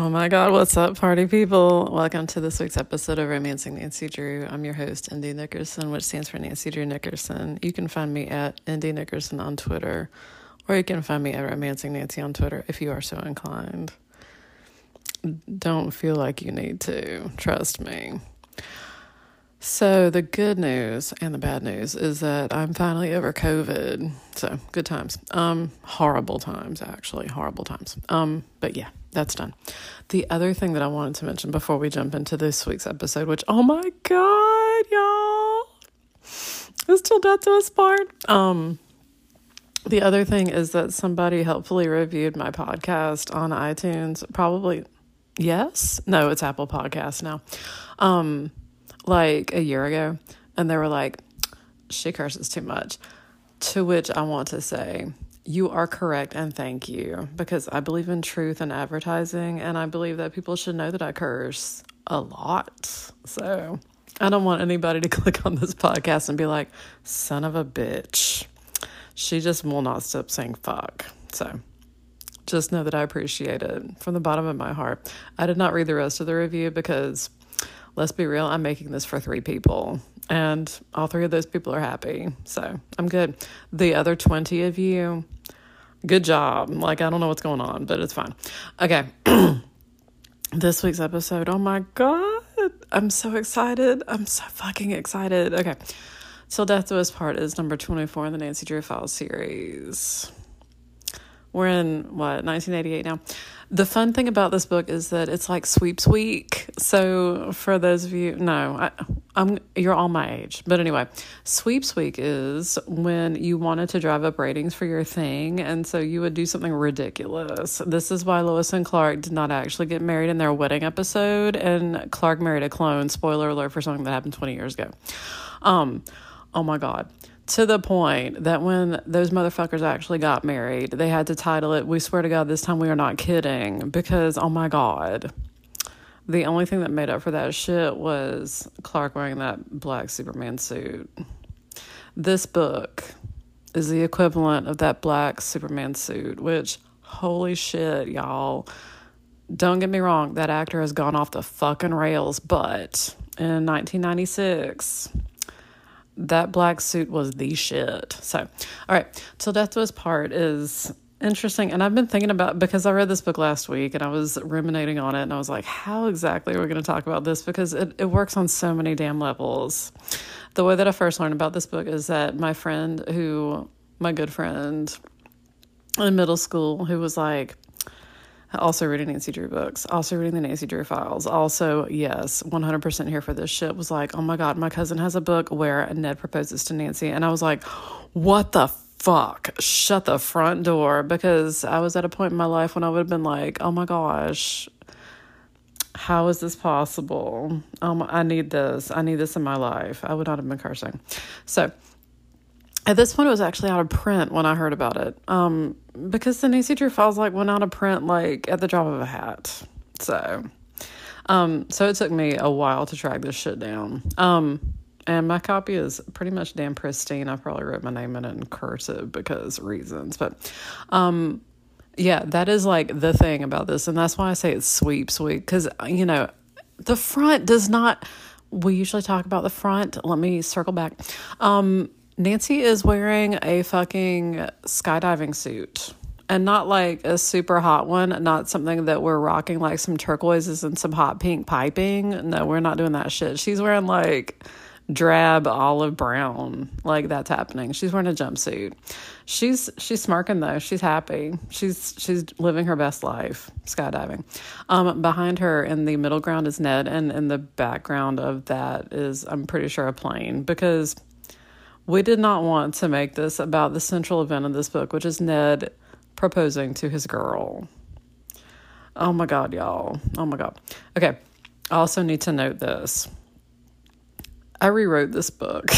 Oh my God, what's up, party people? Welcome to this week's episode of Romancing Nancy Drew. I'm your host, Indy Nickerson, which stands for Nancy Drew Nickerson. You can find me at Indy Nickerson on Twitter, or you can find me at Romancing Nancy on Twitter if you are so inclined. Don't feel like you need to, trust me. So, the good news and the bad news is that I'm finally over COVID. So, good times. Um, horrible times, actually, horrible times. Um, but yeah, that's done. The other thing that I wanted to mention before we jump into this week's episode, which, oh my God, y'all, is Till Death Do Us Part. Um, the other thing is that somebody helpfully reviewed my podcast on iTunes. Probably, yes, no, it's Apple Podcast now. Um, like a year ago, and they were like, she curses too much. To which I want to say, you are correct and thank you because I believe in truth and advertising, and I believe that people should know that I curse a lot. So I don't want anybody to click on this podcast and be like, son of a bitch. She just will not stop saying fuck. So just know that I appreciate it from the bottom of my heart. I did not read the rest of the review because let's be real, I'm making this for three people, and all three of those people are happy. So I'm good. The other 20 of you, good job. Like, I don't know what's going on, but it's fine. Okay. this week's episode, oh my God, I'm so excited. I'm so fucking excited. Okay. So, Death Do Us Part is number 24 in the Nancy Drew Files series. We're in what, 1988 now? The fun thing about this book is that it's like sweeps week. So for those of you, no, I, I'm you're all my age, but anyway, sweeps week is when you wanted to drive up ratings for your thing, and so you would do something ridiculous. This is why Lois and Clark did not actually get married in their wedding episode, and Clark married a clone. Spoiler alert for something that happened 20 years ago. Um, oh my god to the point that when those motherfuckers actually got married, they had to title it, We Swear to God, This Time We Are Not Kidding, because oh my God. The only thing that made up for that shit was Clark wearing that black Superman suit. This book is the equivalent of that black Superman suit, which, holy shit, y'all. Don't get me wrong, that actor has gone off the fucking rails, but in 1996, that black suit was the shit. So, all right, Till Death Us Part is interesting. And I've been thinking about because I read this book last week and I was ruminating on it and I was like, how exactly are we going to talk about this? Because it, it works on so many damn levels. The way that I first learned about this book is that my friend, who, my good friend in middle school, who was like, also reading Nancy Drew books, also reading the Nancy Drew files. Also, yes, 100% here for this shit was like, oh my God, my cousin has a book where Ned proposes to Nancy. And I was like, what the fuck? Shut the front door. Because I was at a point in my life when I would have been like, oh my gosh, how is this possible? Um, I need this. I need this in my life. I would not have been cursing. So, at this point, it was actually out of print when I heard about it. Um, because the Nancy Drew files like went out of print like at the drop of a hat. So, um, so it took me a while to track this shit down. Um, and my copy is pretty much damn pristine. I probably wrote my name in it in cursive because reasons, but, um, yeah, that is like the thing about this, and that's why I say it's sweeps week because you know the front does not. We usually talk about the front. Let me circle back. Um, Nancy is wearing a fucking skydiving suit and not like a super hot one, not something that we're rocking like some turquoises and some hot pink piping. No, we're not doing that shit. She's wearing like drab olive brown. Like that's happening. She's wearing a jumpsuit. She's she's smirking though. She's happy. She's she's living her best life skydiving. Um behind her in the middle ground is Ned and in the background of that is I'm pretty sure a plane because we did not want to make this about the central event of this book, which is Ned proposing to his girl. Oh my God, y'all. Oh my God. Okay. I also need to note this. I rewrote this book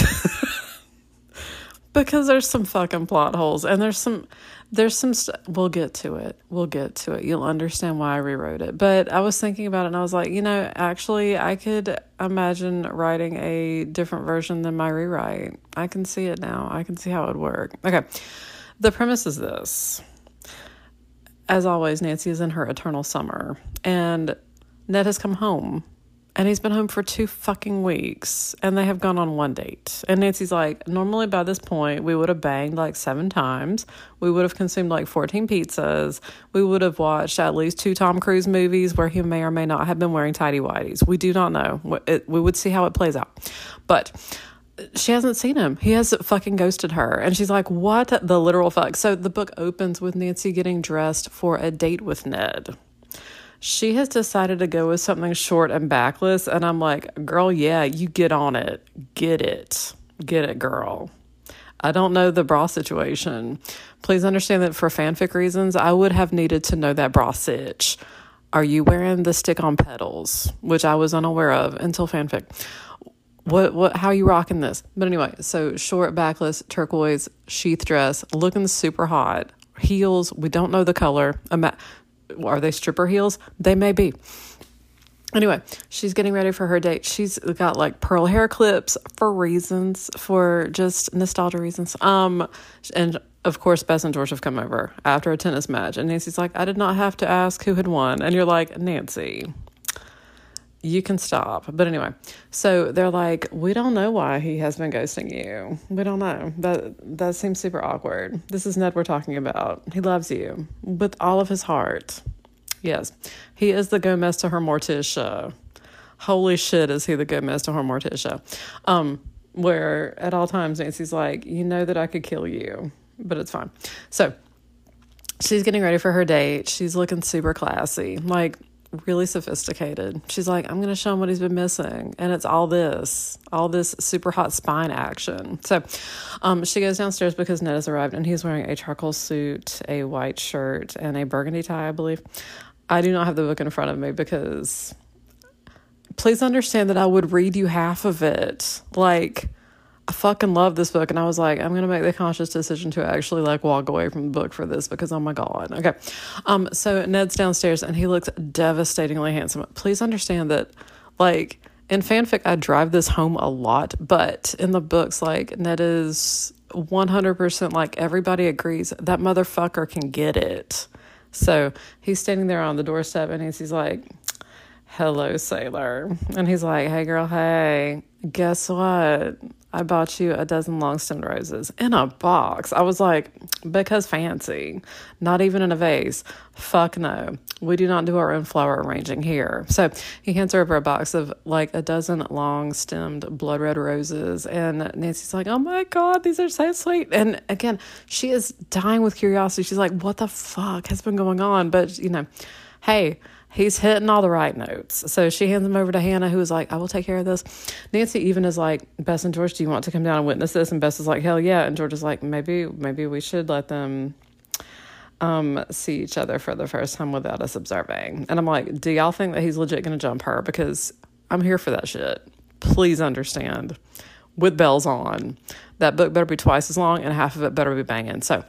because there's some fucking plot holes and there's some there's some st- we'll get to it. We'll get to it. You'll understand why i rewrote it. But i was thinking about it and i was like you know actually i could imagine writing a different version than my rewrite. I can see it now. I can see how it would work. Okay. The premise is this. As always, Nancy is in her eternal summer, and Ned has come home and he's been home for two fucking weeks and they have gone on one date. And Nancy's like, normally by this point, we would have banged like seven times. We would have consumed like 14 pizzas. We would have watched at least two Tom Cruise movies where he may or may not have been wearing tidy whities. We do not know. we would see how it plays out. But she hasn't seen him. He has fucking ghosted her. And she's like, what the literal fuck? So the book opens with Nancy getting dressed for a date with Ned she has decided to go with something short and backless. And I'm like, girl, yeah, you get on it. Get it. Get it, girl. I don't know the bra situation. Please understand that for fanfic reasons, I would have needed to know that bra stitch. Are you wearing the stick on petals, which I was unaware of until fanfic? What what how are you rocking this? But anyway, so short backless turquoise sheath dress, looking super hot. Heels, we don't know the color. Are they stripper heels? They may be. Anyway, she's getting ready for her date. She's got like pearl hair clips for reasons, for just nostalgia reasons. Um, and of course, Bess and George have come over after a tennis match, and Nancy's like, "I did not have to ask who had won," and you're like, "Nancy, you can stop." But anyway, so they're like, "We don't know why he has been ghosting you. We don't know. That that seems super awkward. This is Ned we're talking about. He loves you with all of his heart." Yes, he is the Gomez to her Morticia. Holy shit, is he the Gomez to her Morticia? Um, where at all times Nancy's like, you know that I could kill you, but it's fine. So she's getting ready for her date. She's looking super classy, like really sophisticated. She's like, I'm going to show him what he's been missing. And it's all this, all this super hot spine action. So um, she goes downstairs because Ned has arrived and he's wearing a charcoal suit, a white shirt, and a burgundy tie, I believe. I do not have the book in front of me because please understand that I would read you half of it. Like, I fucking love this book. And I was like, I'm going to make the conscious decision to actually like walk away from the book for this because, oh my God. Okay. Um, so Ned's downstairs and he looks devastatingly handsome. Please understand that, like, in fanfic, I drive this home a lot, but in the books, like, Ned is 100% like everybody agrees that motherfucker can get it. So he's standing there on the doorstep and he's, he's like, Hello, sailor. And he's like, Hey, girl, hey, guess what? I bought you a dozen long stemmed roses in a box. I was like, because fancy, not even in a vase. Fuck no. We do not do our own flower arranging here. So he hands her over a box of like a dozen long stemmed blood red roses. And Nancy's like, oh my God, these are so sweet. And again, she is dying with curiosity. She's like, what the fuck has been going on? But, you know, hey, he's hitting all the right notes. So she hands him over to Hannah, who is like, I will take care of this. Nancy even is like, Bess and George, do you want to come down and witness this? And Bess is like, hell yeah. And George is like, maybe, maybe we should let them um, see each other for the first time without us observing. And I'm like, do y'all think that he's legit going to jump her? Because I'm here for that shit. Please understand. With bells on. That book better be twice as long and half of it better be banging. So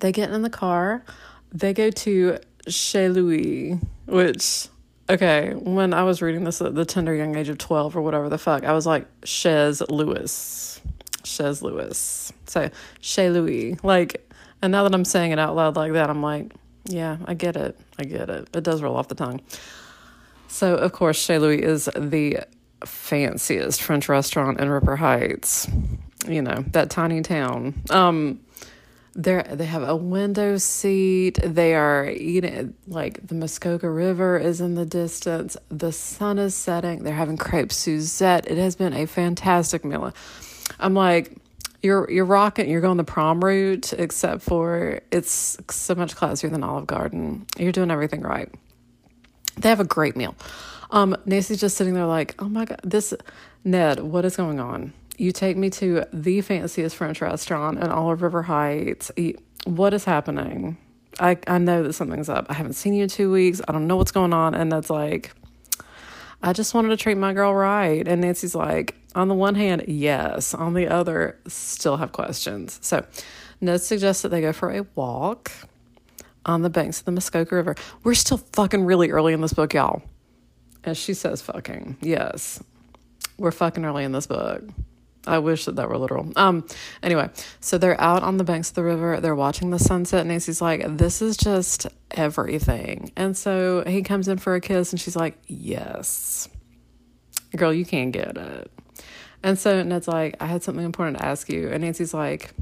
they get in the car. They go to Chez Louis, which okay, when I was reading this at the tender young age of 12 or whatever the fuck, I was like, Chez Lewis. Chez Lewis. So, Chez Louis. Like, and now that I'm saying it out loud like that, I'm like, yeah, I get it. I get it. It does roll off the tongue. So, of course, Chez Louis is the fanciest French restaurant in River Heights. You know, that tiny town. Um, they they have a window seat. They are eating like the Muskoka River is in the distance. The sun is setting. They're having crepe Suzette. It has been a fantastic meal. I'm like, you're you're rocking. You're going the prom route, except for it's so much classier than Olive Garden. You're doing everything right. They have a great meal. Um, Nancy's just sitting there like, oh my god, this Ned, what is going on? You take me to the fanciest French restaurant in all of River Heights. What is happening? I, I know that something's up. I haven't seen you in two weeks. I don't know what's going on. And that's like, I just wanted to treat my girl right. And Nancy's like, on the one hand, yes. On the other, still have questions. So Ned suggests that they go for a walk on the banks of the Muskoka River. We're still fucking really early in this book, y'all. As she says, fucking. Yes. We're fucking early in this book. I wish that that were literal. Um, anyway, so they're out on the banks of the river. They're watching the sunset. Nancy's like, "This is just everything." And so he comes in for a kiss, and she's like, "Yes, girl, you can't get it." And so Ned's like, "I had something important to ask you," and Nancy's like,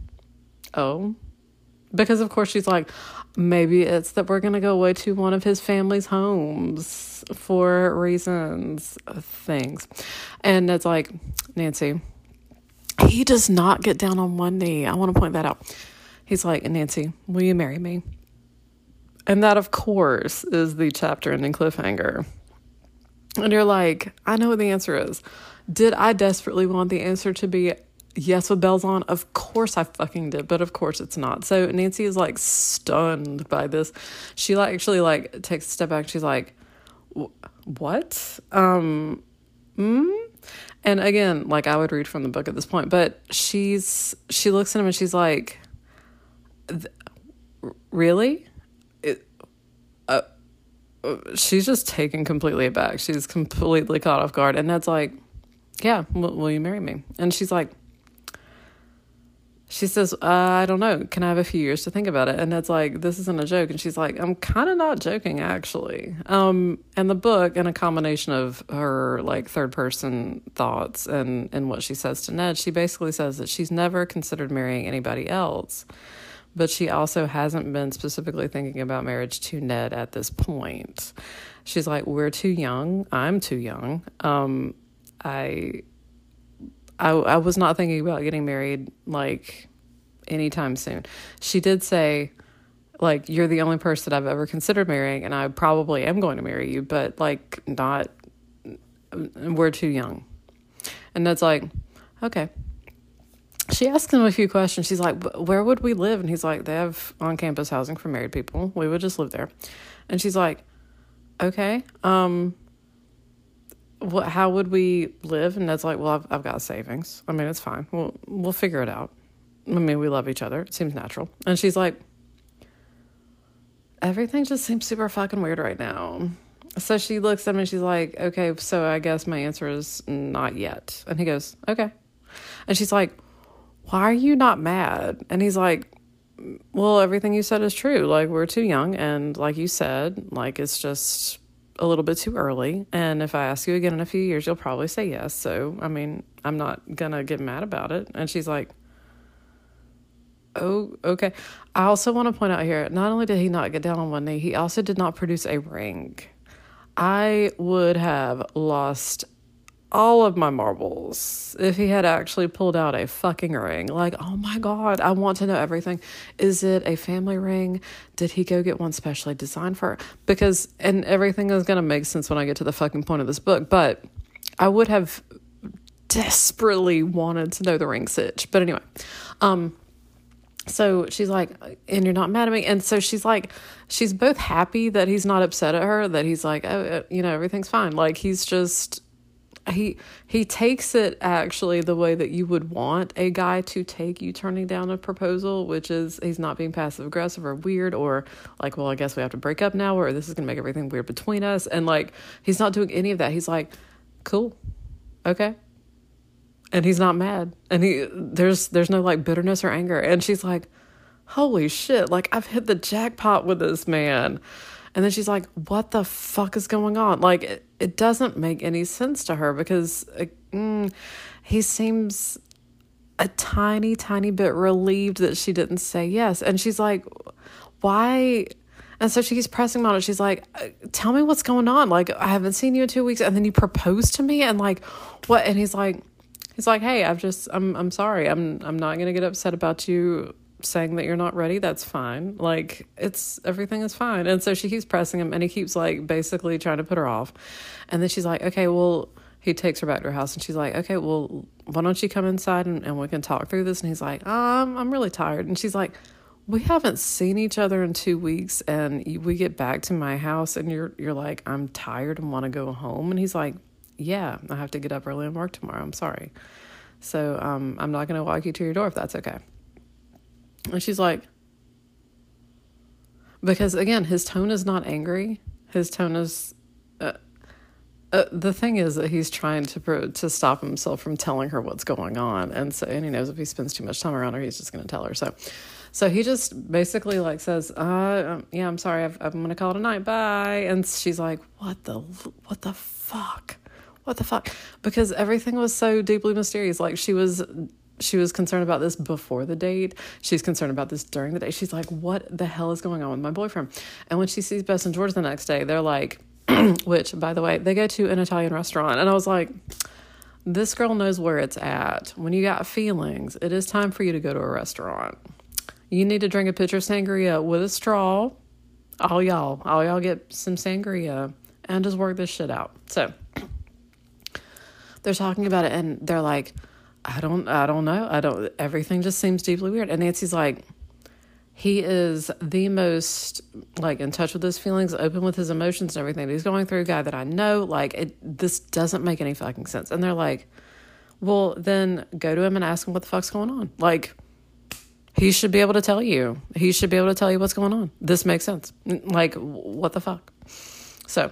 "Oh." Because of course she's like, maybe it's that we're gonna go away to one of his family's homes for reasons, things, and it's like, Nancy, he does not get down on one knee. I want to point that out. He's like, Nancy, will you marry me? And that, of course, is the chapter ending cliffhanger. And you're like, I know what the answer is. Did I desperately want the answer to be yes with bells on? Of course I fucking did, but of course it's not. So Nancy is like stunned by this. She like actually like takes a step back. She's like, what? Um, hmm? And again, like I would read from the book at this point, but she's she looks at him and she's like, "Really?" It, uh, uh, she's just taken completely aback. She's completely caught off guard, and Ned's like, "Yeah, will, will you marry me?" And she's like, she says, uh, I don't know. Can I have a few years to think about it? And it's like, this isn't a joke. And she's like, I'm kind of not joking, actually. Um, and the book, and a combination of her like third person thoughts and, and what she says to Ned, she basically says that she's never considered marrying anybody else. But she also hasn't been specifically thinking about marriage to Ned at this point. She's like, We're too young. I'm too young. Um, I I, I was not thinking about getting married like anytime soon. She did say, like, you're the only person I've ever considered marrying, and I probably am going to marry you, but like, not, we're too young. And Ned's like, okay. She asks him a few questions. She's like, where would we live? And he's like, they have on campus housing for married people. We would just live there. And she's like, okay. Um, what, how would we live? And Ned's like, well, I've, I've got savings. I mean, it's fine. We'll, we'll figure it out. I mean, we love each other. It seems natural. And she's like, everything just seems super fucking weird right now. So she looks at me and she's like, okay, so I guess my answer is not yet. And he goes, okay. And she's like, why are you not mad? And he's like, well, everything you said is true. Like, we're too young. And like you said, like, it's just a little bit too early. And if I ask you again in a few years, you'll probably say yes. So, I mean, I'm not going to get mad about it. And she's like, Oh, okay. I also want to point out here not only did he not get down on one knee, he also did not produce a ring. I would have lost all of my marbles if he had actually pulled out a fucking ring. Like, oh my God, I want to know everything. Is it a family ring? Did he go get one specially designed for? Because, and everything is going to make sense when I get to the fucking point of this book, but I would have desperately wanted to know the ring sitch. But anyway, um, so she's like, and you're not mad at me. And so she's like, she's both happy that he's not upset at her, that he's like, oh, uh, you know, everything's fine. Like he's just he he takes it actually the way that you would want a guy to take you turning down a proposal, which is he's not being passive aggressive or weird or like, well, I guess we have to break up now or this is gonna make everything weird between us. And like he's not doing any of that. He's like, cool, okay. And he's not mad. And he there's there's no like bitterness or anger. And she's like, holy shit, like I've hit the jackpot with this man. And then she's like, what the fuck is going on? Like, it, it doesn't make any sense to her because uh, mm, he seems a tiny, tiny bit relieved that she didn't say yes. And she's like, why? And so she keeps pressing on it. She's like, uh, tell me what's going on. Like, I haven't seen you in two weeks. And then you propose to me and like, what? And he's like, he's like, hey, I've just, I'm, I'm sorry. I'm, I'm not going to get upset about you saying that you're not ready, that's fine. Like it's everything is fine. And so she keeps pressing him and he keeps like basically trying to put her off. And then she's like, Okay, well he takes her back to her house and she's like, Okay, well, why don't you come inside and, and we can talk through this? And he's like, um, I'm really tired. And she's like, we haven't seen each other in two weeks and we get back to my house and you're you're like i'm tired and want to go home and he's like yeah i have to get up early and work tomorrow i'm sorry so um, i'm not going to walk you to your door if that's okay and she's like, because again, his tone is not angry. His tone is, uh, uh, the thing is that he's trying to to stop himself from telling her what's going on, and so and he knows if he spends too much time around her, he's just going to tell her. So, so he just basically like says, uh, um, "Yeah, I'm sorry, i am going to call it a night. Bye." And she's like, "What the what the fuck? What the fuck?" Because everything was so deeply mysterious. Like she was she was concerned about this before the date. She's concerned about this during the day. She's like, "What the hell is going on with my boyfriend?" And when she sees Bess and George the next day, they're like which, by the way, they go to an Italian restaurant. And I was like, this girl knows where it's at. When you got feelings, it is time for you to go to a restaurant. You need to drink a pitcher of sangria with a straw. All y'all, all y'all get some sangria and just work this shit out. So they're talking about it and they're like, I don't I don't know. I don't everything just seems deeply weird. And Nancy's like, he is the most like in touch with his feelings, open with his emotions and everything. He's going through guy that I know. Like it, this doesn't make any fucking sense. And they're like, well, then go to him and ask him what the fuck's going on. Like he should be able to tell you. He should be able to tell you what's going on. This makes sense. Like what the fuck. So,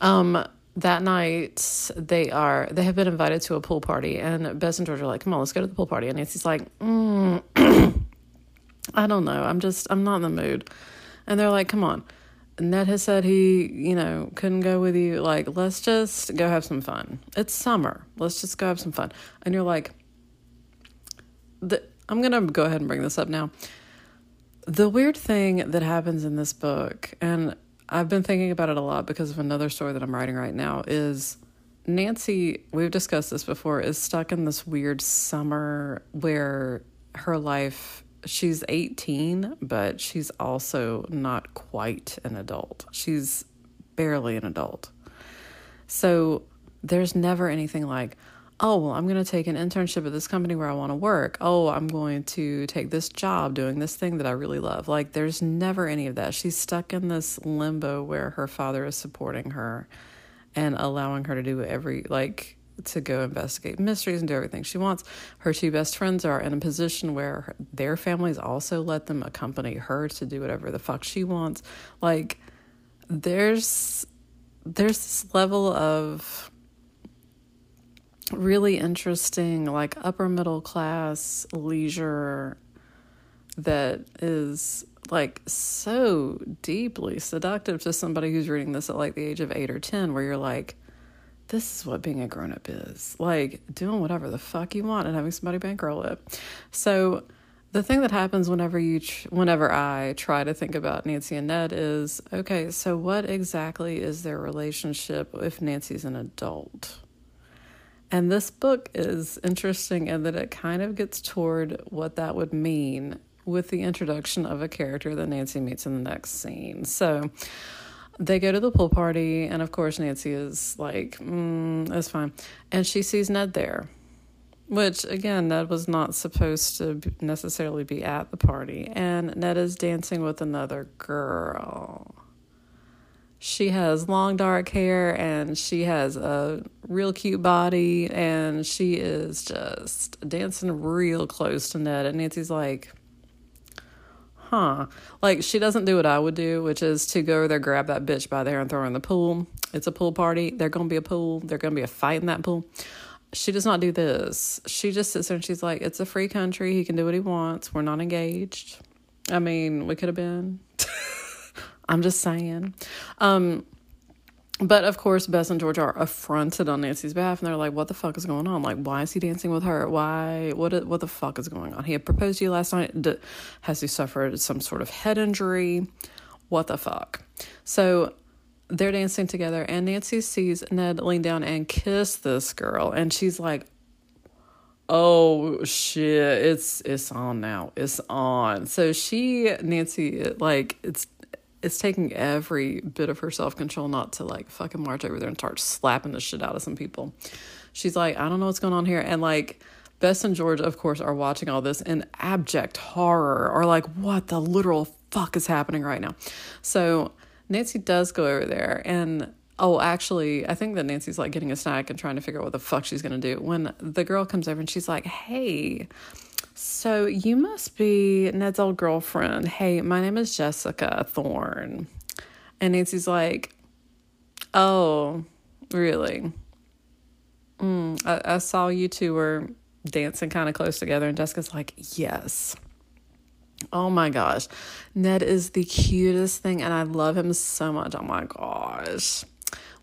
um, that night they are they have been invited to a pool party and Bess and George are like, come on, let's go to the pool party. And Nancy's like, mm. I don't know. I'm just, I'm not in the mood. And they're like, come on. Ned has said he, you know, couldn't go with you. Like, let's just go have some fun. It's summer. Let's just go have some fun. And you're like, the, I'm going to go ahead and bring this up now. The weird thing that happens in this book, and I've been thinking about it a lot because of another story that I'm writing right now, is Nancy, we've discussed this before, is stuck in this weird summer where her life she's 18, but she's also not quite an adult. She's barely an adult. So there's never anything like, oh, well, I'm going to take an internship at this company where I want to work. Oh, I'm going to take this job doing this thing that I really love. Like, there's never any of that. She's stuck in this limbo where her father is supporting her and allowing her to do every, like, to go investigate mysteries and do everything she wants. Her two best friends are in a position where their families also let them accompany her to do whatever the fuck she wants. Like there's there's this level of really interesting like upper middle class leisure that is like so deeply seductive to somebody who's reading this at like the age of 8 or 10 where you're like this is what being a grown up is like doing whatever the fuck you want and having somebody bankroll it. So, the thing that happens whenever you tr- whenever I try to think about Nancy and Ned is okay, so what exactly is their relationship if Nancy's an adult? And this book is interesting in that it kind of gets toward what that would mean with the introduction of a character that Nancy meets in the next scene. So, they go to the pool party, and of course, Nancy is like, mm, it's fine. And she sees Ned there, which again, Ned was not supposed to necessarily be at the party. And Ned is dancing with another girl. She has long dark hair and she has a real cute body, and she is just dancing real close to Ned. And Nancy's like, huh. Like, she doesn't do what I would do, which is to go over there, grab that bitch by the hair, and throw her in the pool. It's a pool party. There's going to be a pool. There's going to be a fight in that pool. She does not do this. She just sits there and she's like, it's a free country. He can do what he wants. We're not engaged. I mean, we could have been. I'm just saying. Um, but of course, Bess and George are affronted on Nancy's behalf, and they're like, "What the fuck is going on? Like, why is he dancing with her? Why? What? What the fuck is going on? He had proposed to you last night. has he suffered some sort of head injury? What the fuck?" So they're dancing together, and Nancy sees Ned lean down and kiss this girl, and she's like, "Oh shit, it's it's on now. It's on." So she, Nancy, like it's it's taking every bit of her self control not to like fucking march over there and start slapping the shit out of some people. She's like, I don't know what's going on here. And like, Bess and George, of course, are watching all this in abject horror or like, what the literal fuck is happening right now? So Nancy does go over there and oh, actually, I think that Nancy's like getting a snack and trying to figure out what the fuck she's gonna do. When the girl comes over and she's like, hey, so you must be Ned's old girlfriend. Hey, my name is Jessica Thorne. And Nancy's like, Oh, Really? Mm, I, I saw you two were dancing kind of close together, and Jessica's like, yes. Oh my gosh. Ned is the cutest thing, and I love him so much. Oh my gosh.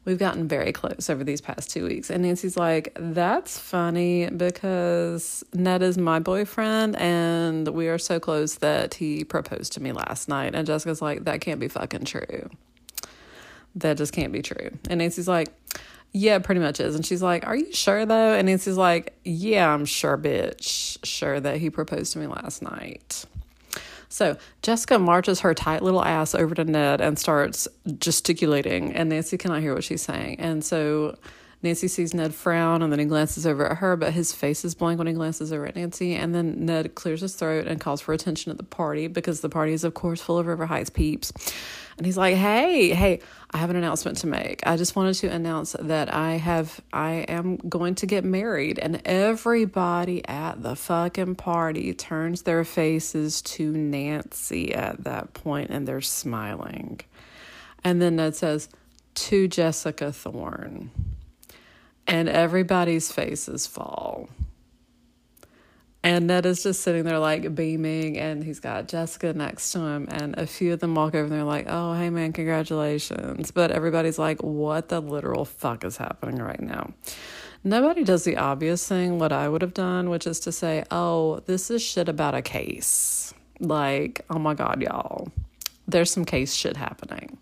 We've gotten very close over these past two weeks. And Nancy's like, that's funny because Ned is my boyfriend, and we are so close that he proposed to me last night. And Jessica's like, that can't be fucking true. That just can't be true. And Nancy's like, yeah, pretty much is. And she's like, Are you sure though? And Nancy's like, Yeah, I'm sure, bitch. Sure that he proposed to me last night. So Jessica marches her tight little ass over to Ned and starts gesticulating, and Nancy cannot hear what she's saying. And so Nancy sees Ned frown and then he glances over at her, but his face is blank when he glances over at Nancy. And then Ned clears his throat and calls for attention at the party because the party is, of course, full of River Heights peeps. And he's like, "Hey, hey, I have an announcement to make. I just wanted to announce that I have I am going to get married." And everybody at the fucking party turns their faces to Nancy at that point and they're smiling. And then Ned says, "To Jessica Thorne." And everybody's faces fall. And Ned is just sitting there like beaming, and he's got Jessica next to him, and a few of them walk over and they're like, "Oh, hey man, congratulations!" But everybody's like, "What the literal fuck is happening right now?" Nobody does the obvious thing, what I would have done, which is to say, "Oh, this is shit about a case." Like, oh my god, y'all, there's some case shit happening.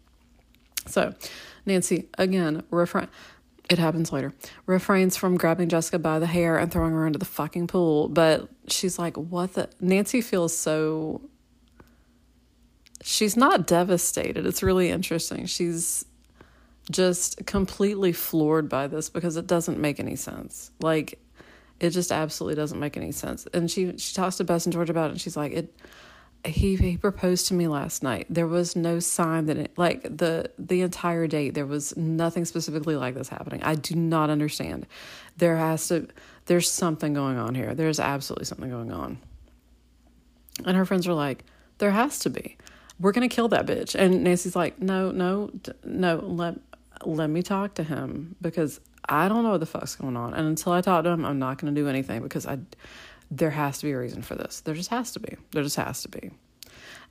So, Nancy again, refrain it happens later, refrains from grabbing Jessica by the hair and throwing her into the fucking pool. But she's like, what the? Nancy feels so. She's not devastated. It's really interesting. She's just completely floored by this because it doesn't make any sense. Like, it just absolutely doesn't make any sense. And she she talks to Bess and George about it, and she's like, it he he proposed to me last night. There was no sign that it, like the the entire date there was nothing specifically like this happening. I do not understand. There has to there's something going on here. There's absolutely something going on. And her friends were like, there has to be. We're going to kill that bitch. And Nancy's like, no, no, no, let let me talk to him because I don't know what the fuck's going on. And until I talk to him, I'm not going to do anything because I there has to be a reason for this. There just has to be. There just has to be.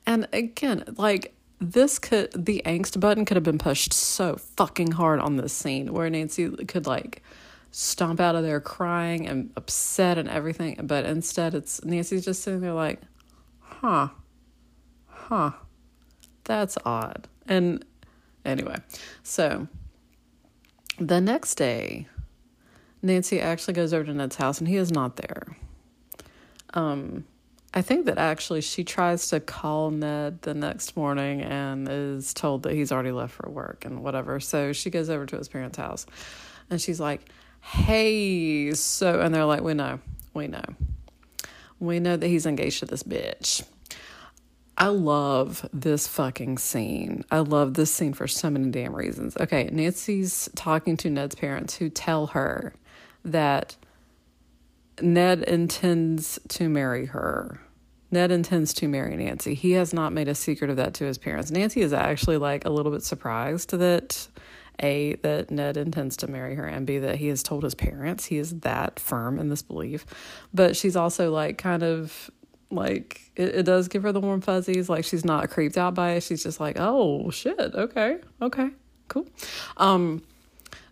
And again, like this could the angst button could have been pushed so fucking hard on this scene where Nancy could like stomp out of there crying and upset and everything, but instead it's Nancy's just sitting there like, huh, huh, that's odd. And anyway, so the next day, Nancy actually goes over to Ned's house and he is not there. Um, I think that actually she tries to call Ned the next morning and is told that he's already left for work and whatever. So she goes over to his parents' house and she's like, Hey, so, and they're like, We know, we know. We know that he's engaged to this bitch. I love this fucking scene. I love this scene for so many damn reasons. Okay, Nancy's talking to Ned's parents who tell her that Ned intends to marry her. Ned intends to marry Nancy. He has not made a secret of that to his parents. Nancy is actually like a little bit surprised that a that Ned intends to marry her and b that he has told his parents. He is that firm in this belief. But she's also like kind of like it, it does give her the warm fuzzies. Like she's not creeped out by it. She's just like, "Oh shit. Okay. Okay. Cool." Um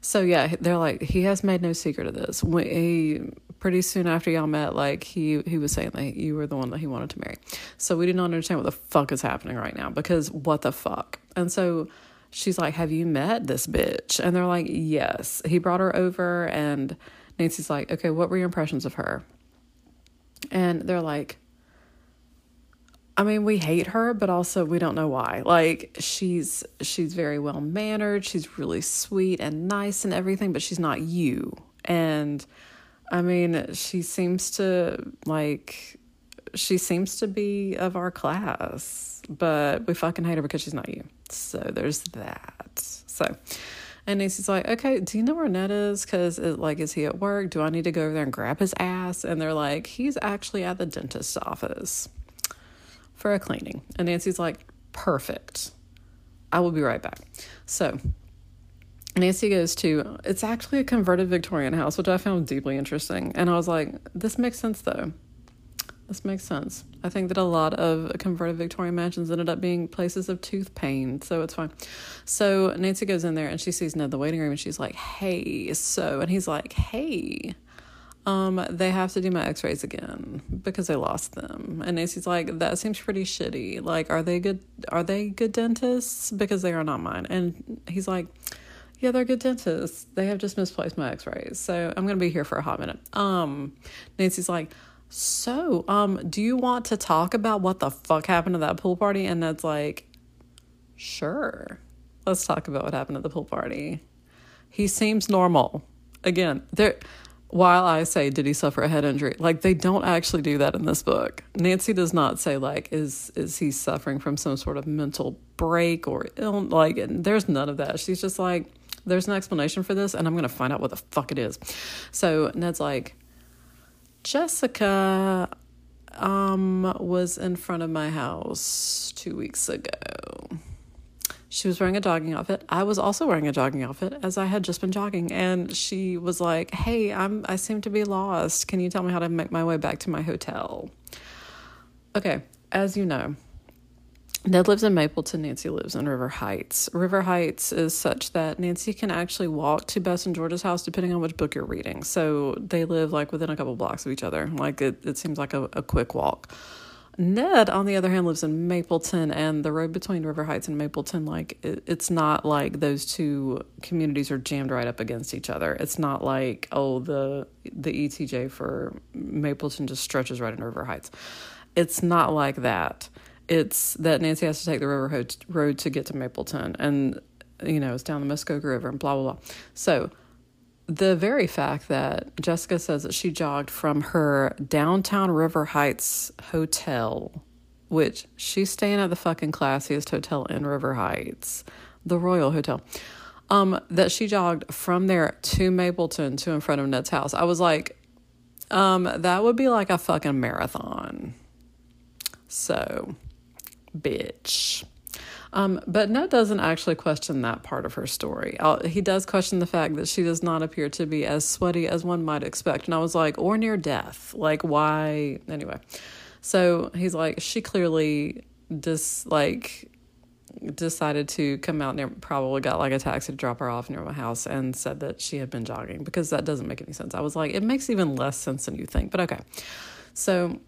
so yeah, they're like he has made no secret of this. He pretty soon after y'all met, like he he was saying that you were the one that he wanted to marry. So we did not understand what the fuck is happening right now because what the fuck. And so she's like, "Have you met this bitch?" And they're like, "Yes." He brought her over, and Nancy's like, "Okay, what were your impressions of her?" And they're like, I mean, we hate her, but also we don't know why. Like she's she's very well mannered, she's really sweet and nice and everything, but she's not you. And I mean, she seems to like she seems to be of our class, but we fucking hate her because she's not you. So there's that. So and Nancy's like, okay, do you know where Ned is? Because, uh, like, is he at work? Do I need to go over there and grab his ass? And they're like, he's actually at the dentist's office for a cleaning. And Nancy's like, perfect. I will be right back. So Nancy goes to, it's actually a converted Victorian house, which I found deeply interesting. And I was like, this makes sense though. This makes sense. I think that a lot of converted Victorian mansions ended up being places of tooth pain, so it's fine. So Nancy goes in there and she sees Ned in the waiting room and she's like, hey, so, and he's like, hey, um, they have to do my x-rays again because I lost them. And Nancy's like, that seems pretty shitty. Like, are they good, are they good dentists? Because they are not mine. And he's like, yeah, they're good dentists. They have just misplaced my x-rays. So I'm going to be here for a hot minute. Um, Nancy's like, so, um, do you want to talk about what the fuck happened to that pool party? And Ned's like, sure. Let's talk about what happened at the pool party. He seems normal. Again, there while I say did he suffer a head injury, like they don't actually do that in this book. Nancy does not say like is is he suffering from some sort of mental break or ill like there's none of that. She's just like there's an explanation for this and I'm to find out what the fuck it is. So Ned's like Jessica um was in front of my house 2 weeks ago. She was wearing a jogging outfit. I was also wearing a jogging outfit as I had just been jogging and she was like, "Hey, I'm I seem to be lost. Can you tell me how to make my way back to my hotel?" Okay, as you know, Ned lives in Mapleton, Nancy lives in River Heights. River Heights is such that Nancy can actually walk to Bess and George's house depending on which book you're reading. So they live like within a couple blocks of each other. Like it, it seems like a, a quick walk. Ned, on the other hand, lives in Mapleton, and the road between River Heights and Mapleton, like it, it's not like those two communities are jammed right up against each other. It's not like oh the the ETJ for Mapleton just stretches right into River Heights. It's not like that it's that Nancy has to take the river road to get to Mapleton, and you know it's down the Muskoka River and blah blah blah. So the very fact that Jessica says that she jogged from her downtown River Heights hotel, which she's staying at the fucking classiest hotel in River Heights, the Royal Hotel. Um, that she jogged from there to Mapleton to in front of Ned's house. I was like, um, that would be like a fucking marathon. So bitch. Um, but Ned doesn't actually question that part of her story. I'll, he does question the fact that she does not appear to be as sweaty as one might expect. And I was like, or near death. Like, why? Anyway. So he's like, she clearly just like decided to come out near probably got like a taxi to drop her off near my house and said that she had been jogging because that doesn't make any sense. I was like, it makes even less sense than you think, but okay. So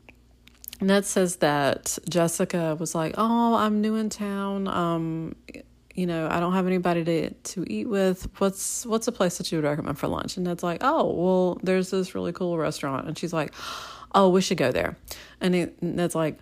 Ned says that Jessica was like, "Oh, I'm new in town. Um, you know, I don't have anybody to to eat with. What's what's a place that you would recommend for lunch?" And Ned's like, "Oh, well, there's this really cool restaurant." And she's like, "Oh, we should go there." And he, Ned's like,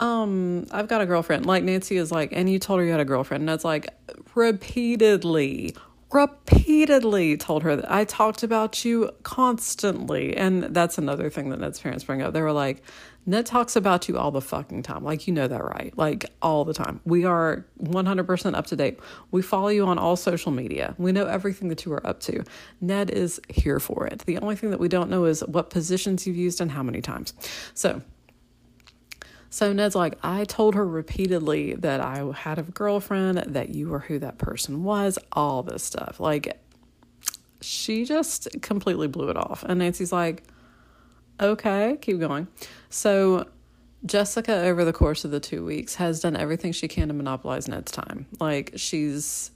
"Um, I've got a girlfriend." Like Nancy is like, "And you told her you had a girlfriend?" And Ned's like, repeatedly, repeatedly told her that I talked about you constantly. And that's another thing that Ned's parents bring up. They were like, Ned talks about you all the fucking time. Like, you know that, right? Like, all the time. We are 100% up to date. We follow you on all social media. We know everything that you are up to. Ned is here for it. The only thing that we don't know is what positions you've used and how many times. So, so Ned's like, I told her repeatedly that I had a girlfriend, that you were who that person was, all this stuff. Like, she just completely blew it off. And Nancy's like, Okay, keep going. So, Jessica, over the course of the two weeks, has done everything she can to monopolize Ned's time. Like, she's,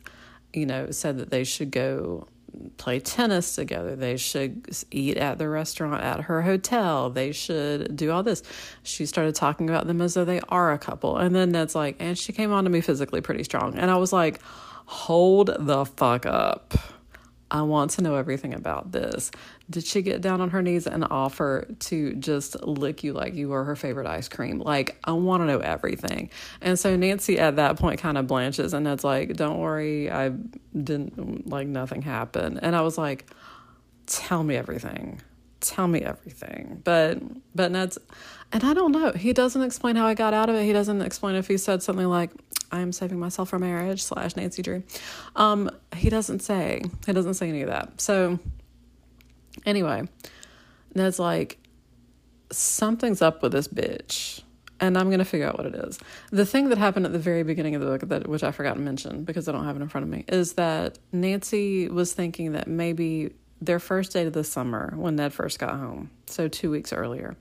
you know, said that they should go play tennis together. They should eat at the restaurant at her hotel. They should do all this. She started talking about them as though they are a couple. And then Ned's like, and she came on to me physically pretty strong. And I was like, hold the fuck up. I want to know everything about this. Did she get down on her knees and offer to just lick you like you were her favorite ice cream? Like, I want to know everything. And so Nancy at that point kind of blanches and it's like, don't worry, I didn't, like, nothing happened. And I was like, tell me everything. Tell me everything. But, but Ned's, and I don't know. He doesn't explain how I got out of it. He doesn't explain if he said something like, I am saving myself for marriage slash Nancy Drew. Um, he doesn't say. He doesn't say any of that. So anyway, Ned's like, something's up with this bitch. and I'm going to figure out what it is. The thing that happened at the very beginning of the book, that which I forgot to mention because I don't have it in front of me, is that Nancy was thinking that maybe their first date of the summer, when Ned first got home, so two weeks earlier,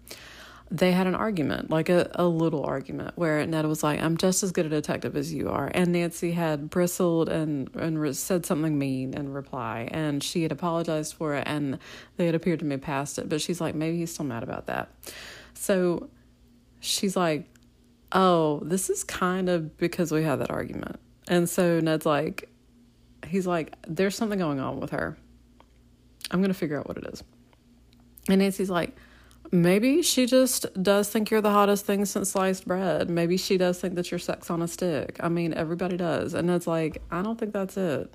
they had an argument, like a, a little argument, where Ned was like, I'm just as good a detective as you are. And Nancy had bristled and, and re- said something mean in reply. And she had apologized for it, and they had appeared to move past it. But she's like, maybe he's still mad about that. So she's like, oh, this is kind of because we had that argument. And so Ned's like, he's like, there's something going on with her. I'm going to figure out what it is. And Nancy's like, maybe she just does think you're the hottest thing since sliced bread. Maybe she does think that you're sex on a stick. I mean, everybody does. And it's like, I don't think that's it.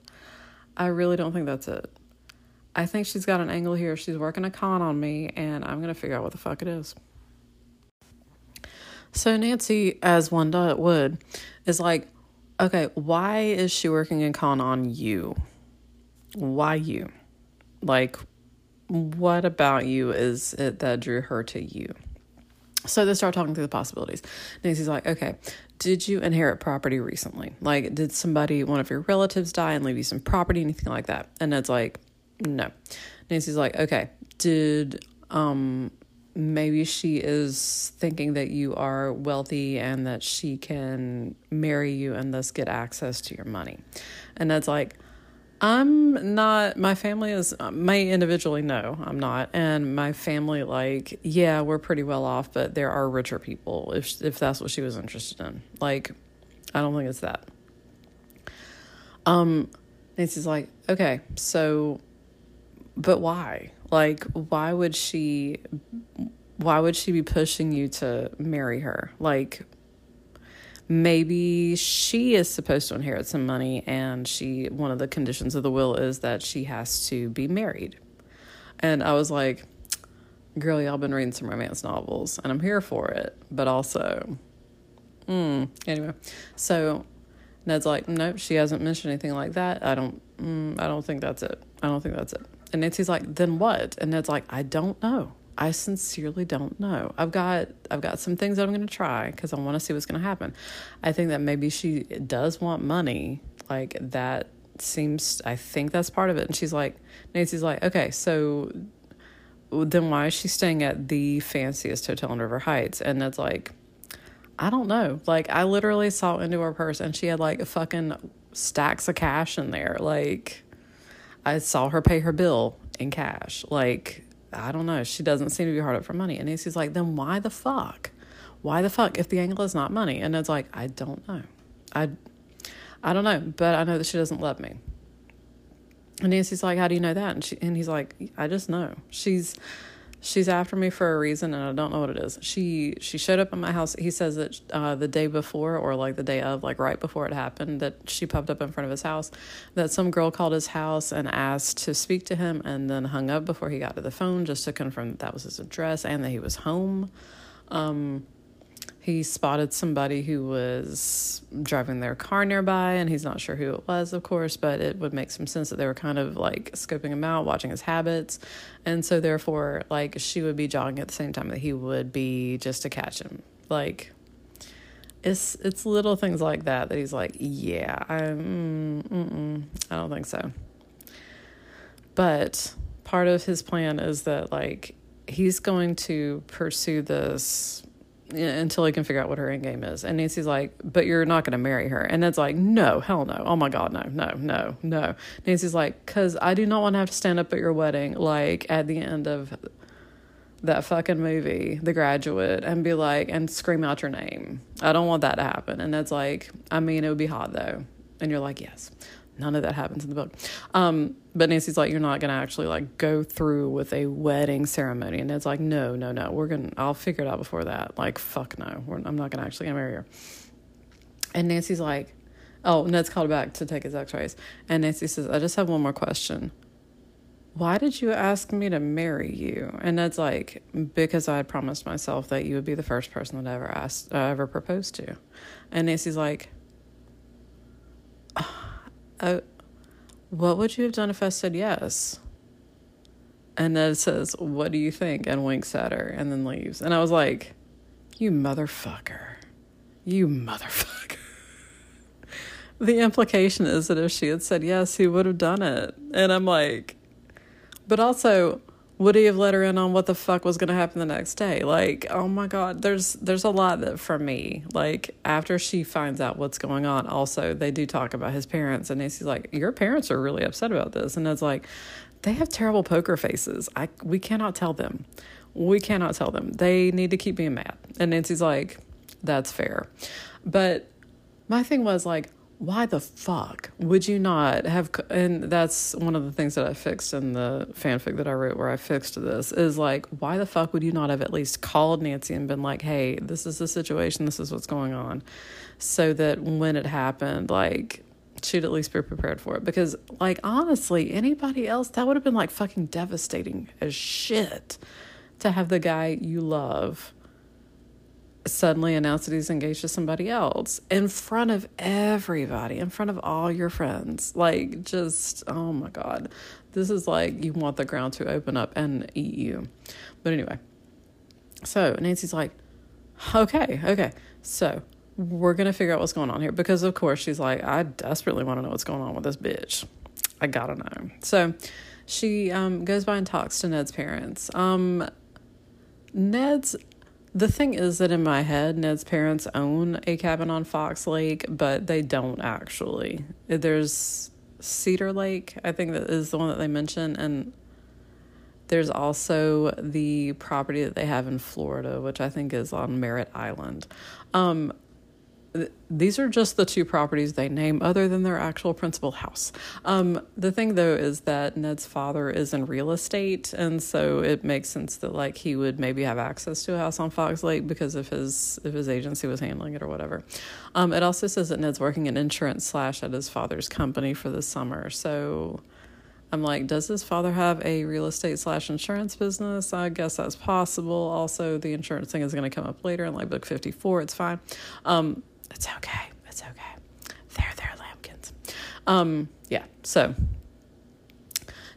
I really don't think that's it. I think she's got an angle here. She's working a con on me, and I'm going to figure out what the fuck it is. So Nancy, as one would, is like, okay, why is she working a con on you? Why you? Like, what about you is it that drew her to you? So they start talking through the possibilities. Nancy's like, okay, did you inherit property recently? Like, did somebody, one of your relatives die and leave you some property, anything like that? And Ned's like, no. Nancy's like, okay, did um maybe she is thinking that you are wealthy and that she can marry you and thus get access to your money. And Ned's like, I'm not, my family is, may individually, no, I'm not. And my family, like, yeah, we're pretty well off, but there are richer people if, if that's what she was interested in. Like, I don't think it's that. Um, Nancy's like, okay, so, but why? Like, why would she, why would she be pushing you to marry her? Like, maybe she is supposed to inherit some money and she one of the conditions of the will is that she has to be married. And i was like girl y'all been reading some romance novels and i'm here for it. But also mm, anyway. So ned's like nope she hasn't mentioned anything like that. I don't mm, i don't think that's it. I don't think that's it. And nancy's like then what? And ned's like i don't know I sincerely don't know. I've got I've got some things that I'm going to try because I want to see what's going to happen. I think that maybe she does want money. Like that seems. I think that's part of it. And she's like, Nancy's like, okay, so then why is she staying at the fanciest hotel in River Heights? And it's like, I don't know. Like I literally saw into her purse and she had like fucking stacks of cash in there. Like I saw her pay her bill in cash. Like I don't know. She doesn't seem to be hard up for money. And Nancy's like, then why the fuck? Why the fuck if the angle is not money? And it's like, I don't know. I, I don't know, but I know that she doesn't love me. And Nancy's like, how do you know that? And she, and he's like, I just know. She's, she's after me for a reason and I don't know what it is. She she showed up at my house. He says that uh, the day before or like the day of, like right before it happened, that she popped up in front of his house. That some girl called his house and asked to speak to him and then hung up before he got to the phone just to confirm that that was his address and that he was home. Um, he spotted somebody who was driving their car nearby and he's not sure who it was of course but it would make some sense that they were kind of like scoping him out watching his habits. And so therefore like she would be jogging at the same time that he would be just to catch him. Like it's it's little things like that that he's like yeah i'm mm, i don't think so. But part of his plan is that like he's going to pursue this until he can figure out what her end game is. And Nancy's like, but you're not going to marry her. And Ned's like, no, hell no. Oh my God, no, no, no, no. Nancy's like, because I do not want to have to stand up at your wedding, like at the end of that fucking movie, The Graduate, and be like, and scream out your name. I don't want that to happen. And Ned's like, I mean, it would be hot though. And you're like, yes. None of that happens in the book. Um, but Nancy's like, you're not gonna actually like go through with a wedding ceremony, and it's like, no, no, no, we're gonna, I'll figure it out before that. Like, fuck no, we're, I'm not gonna actually gonna marry her. And Nancy's like, oh, Ned's called back to take his X-rays, and Nancy says, I just have one more question. Why did you ask me to marry you? And Ned's like, because I had promised myself that you would be the first person that I ever asked, uh, ever proposed to. And Nancy's like, uh, what would you have done if I said yes? And Ned says, What do you think? and winks at her and then leaves. And I was like, You motherfucker. You motherfucker. the implication is that if she had said yes, he would have done it. And I'm like, but also, would he have let her in on what the fuck was going to happen the next day? Like, oh my god, there's there's a lot that for me. Like after she finds out what's going on, also they do talk about his parents, and Nancy's like, your parents are really upset about this, and it's like, they have terrible poker faces. I we cannot tell them, we cannot tell them. They need to keep being mad. And Nancy's like, that's fair, but my thing was like why the fuck would you not have and that's one of the things that i fixed in the fanfic that i wrote where i fixed this is like why the fuck would you not have at least called nancy and been like hey this is the situation. This is what's going on so that when it happened like she'd at least be prepared for it. Because like honestly anybody else that would have been like fucking devastating as shit to have the guy you love suddenly announce that he's engaged to somebody else in front of everybody, in front of all your friends. Like, just, oh my God. This is like you want the ground to open up and eat you. But anyway, so Nancy's like, okay, okay. So we're going to figure out what's going on here because, of course, she's like, I desperately want to know what's going on with this bitch. I gotta know. So she um, goes by and talks to Ned's parents. Um, Ned's the thing is that in my head, Ned's parents own a cabin on Fox Lake, but they don't actually. There's Cedar Lake, I think that is the one that they mention, and there's also the property that they have in Florida, which I think is on Merritt Island. Um, these are just the two properties they name other than their actual principal house. Um, the thing though is that Ned's father is in real estate and so it makes sense that like he would maybe have access to a house on Fox Lake because if his if his agency was handling it or whatever. Um, it also says that Ned's working in insurance slash at his father's company for the summer. So I'm like, does his father have a real estate slash insurance business? I guess that's possible. Also, the insurance thing is going to come up later in like book 54. It's fine. Um, it's okay. It's okay. There, there, lambkins. Um, yeah, so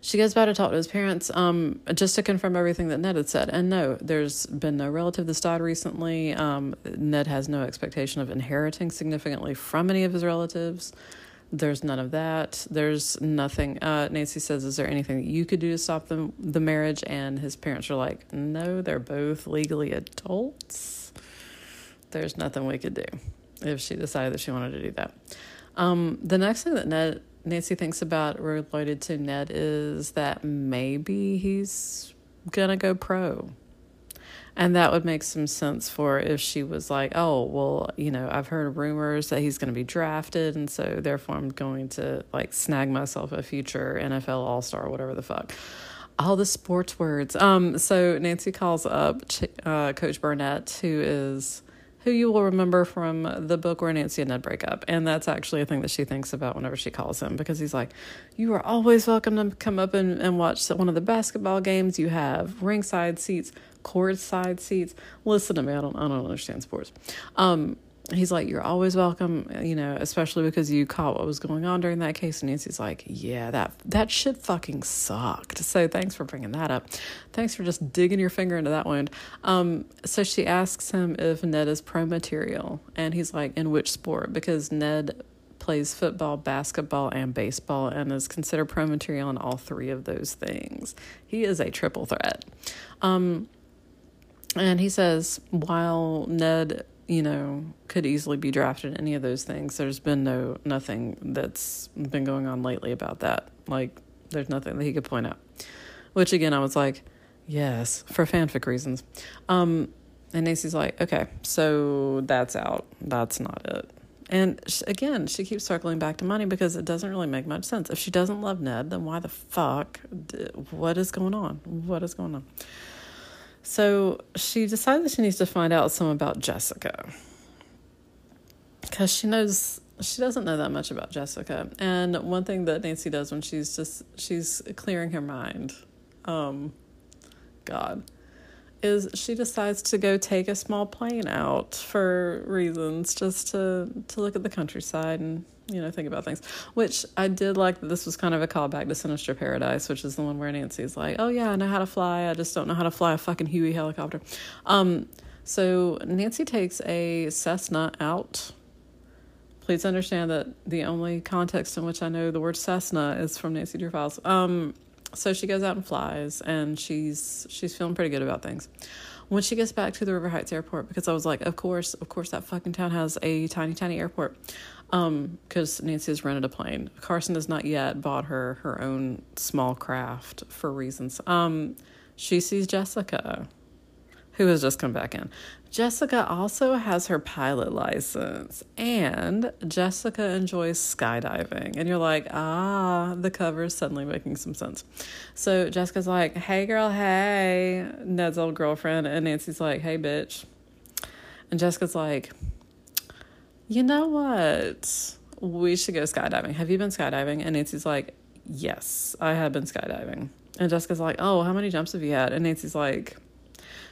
she goes back to talk to his parents um, just to confirm everything that Ned had said. And no, there's been no relative that's died recently. Um, Ned has no expectation of inheriting significantly from any of his relatives. There's none of that. There's nothing. Uh, Nancy says, "Is there anything that you could do to stop the the marriage?" And his parents are like, "No, they're both legally adults. There's nothing we could do." If she decided that she wanted to do that. Um, the next thing that Ned Nancy thinks about related to Ned is that maybe he's gonna go pro. And that would make some sense for if she was like, oh, well, you know, I've heard rumors that he's going to be drafted. And so therefore I'm going to like snag myself a future NFL All Star, whatever the fuck. All the sports words. Um, so Nancy calls up uh, Coach Burnett, who is who you will remember from the book where Nancy and Ned break up. And that's actually a thing that she thinks about whenever she calls him because he's like, You are always welcome to come up and, and watch one of the basketball games. You have ringside seats, court side seats. Listen to me, I don't I don't understand sports. Um, he's like, You're always welcome, you know, especially because you caught what was going on during that case. And Nancy's like, Yeah, that that shit fucking sucked. So thanks for bringing that up. Thanks for just digging your finger into that wound. Um, so she asks him if Ned is pro material. And he's like, In which sport? Because Ned plays football, basketball, and baseball and is considered pro material in all three of those things. He is a triple threat. Um, and he says, while Ned you know, could easily be drafted any of those things. There's been no nothing that's been going on lately about that. Like there's nothing that he could point out. Which again, I was like, yes, for fanfic reasons. Um, and Nancy's like, okay, so that's out. That's not it. And she, again, she keeps circling back to money because it doesn't really make much sense. If she doesn't love Ned, then why the fuck? What is going on? What is going on? So she decides that she needs to find out some about Jessica. Because she knows she doesn't know that much about Jessica. And one thing that Nancy does when she's just she's clearing her mind, um, God, is she decides to go take a small plane out for reasons, just to to look at the countryside and you know, think about things. Which I did like that this was kind of a callback to Sinister Paradise, which is the one where Nancy's like, "Oh yeah, I know how to fly. I just don't know how to fly a fucking Huey helicopter." Um, So Nancy takes a Cessna out. Please understand that the only context in which I know the word Cessna is from Nancy Drew Files. Um, so she goes out and flies, and she's she's feeling pretty good about things. When she gets back to the River Heights airport, because I was like, of course, of course, that fucking town has a tiny, tiny airport. Um, because Nancy has rented a plane. Carson has not yet bought her her own small craft for reasons. Um, she sees Jessica, who has just come back in. Jessica also has her pilot license, and Jessica enjoys skydiving. And you're like, ah, the cover is suddenly making some sense. So Jessica's like, hey, girl, hey, Ned's old girlfriend. And Nancy's like, hey, bitch. And Jessica's like, you know what? We should go skydiving. Have you been skydiving? And Nancy's like, yes, I have been skydiving. And Jessica's like, oh, how many jumps have you had? And Nancy's like,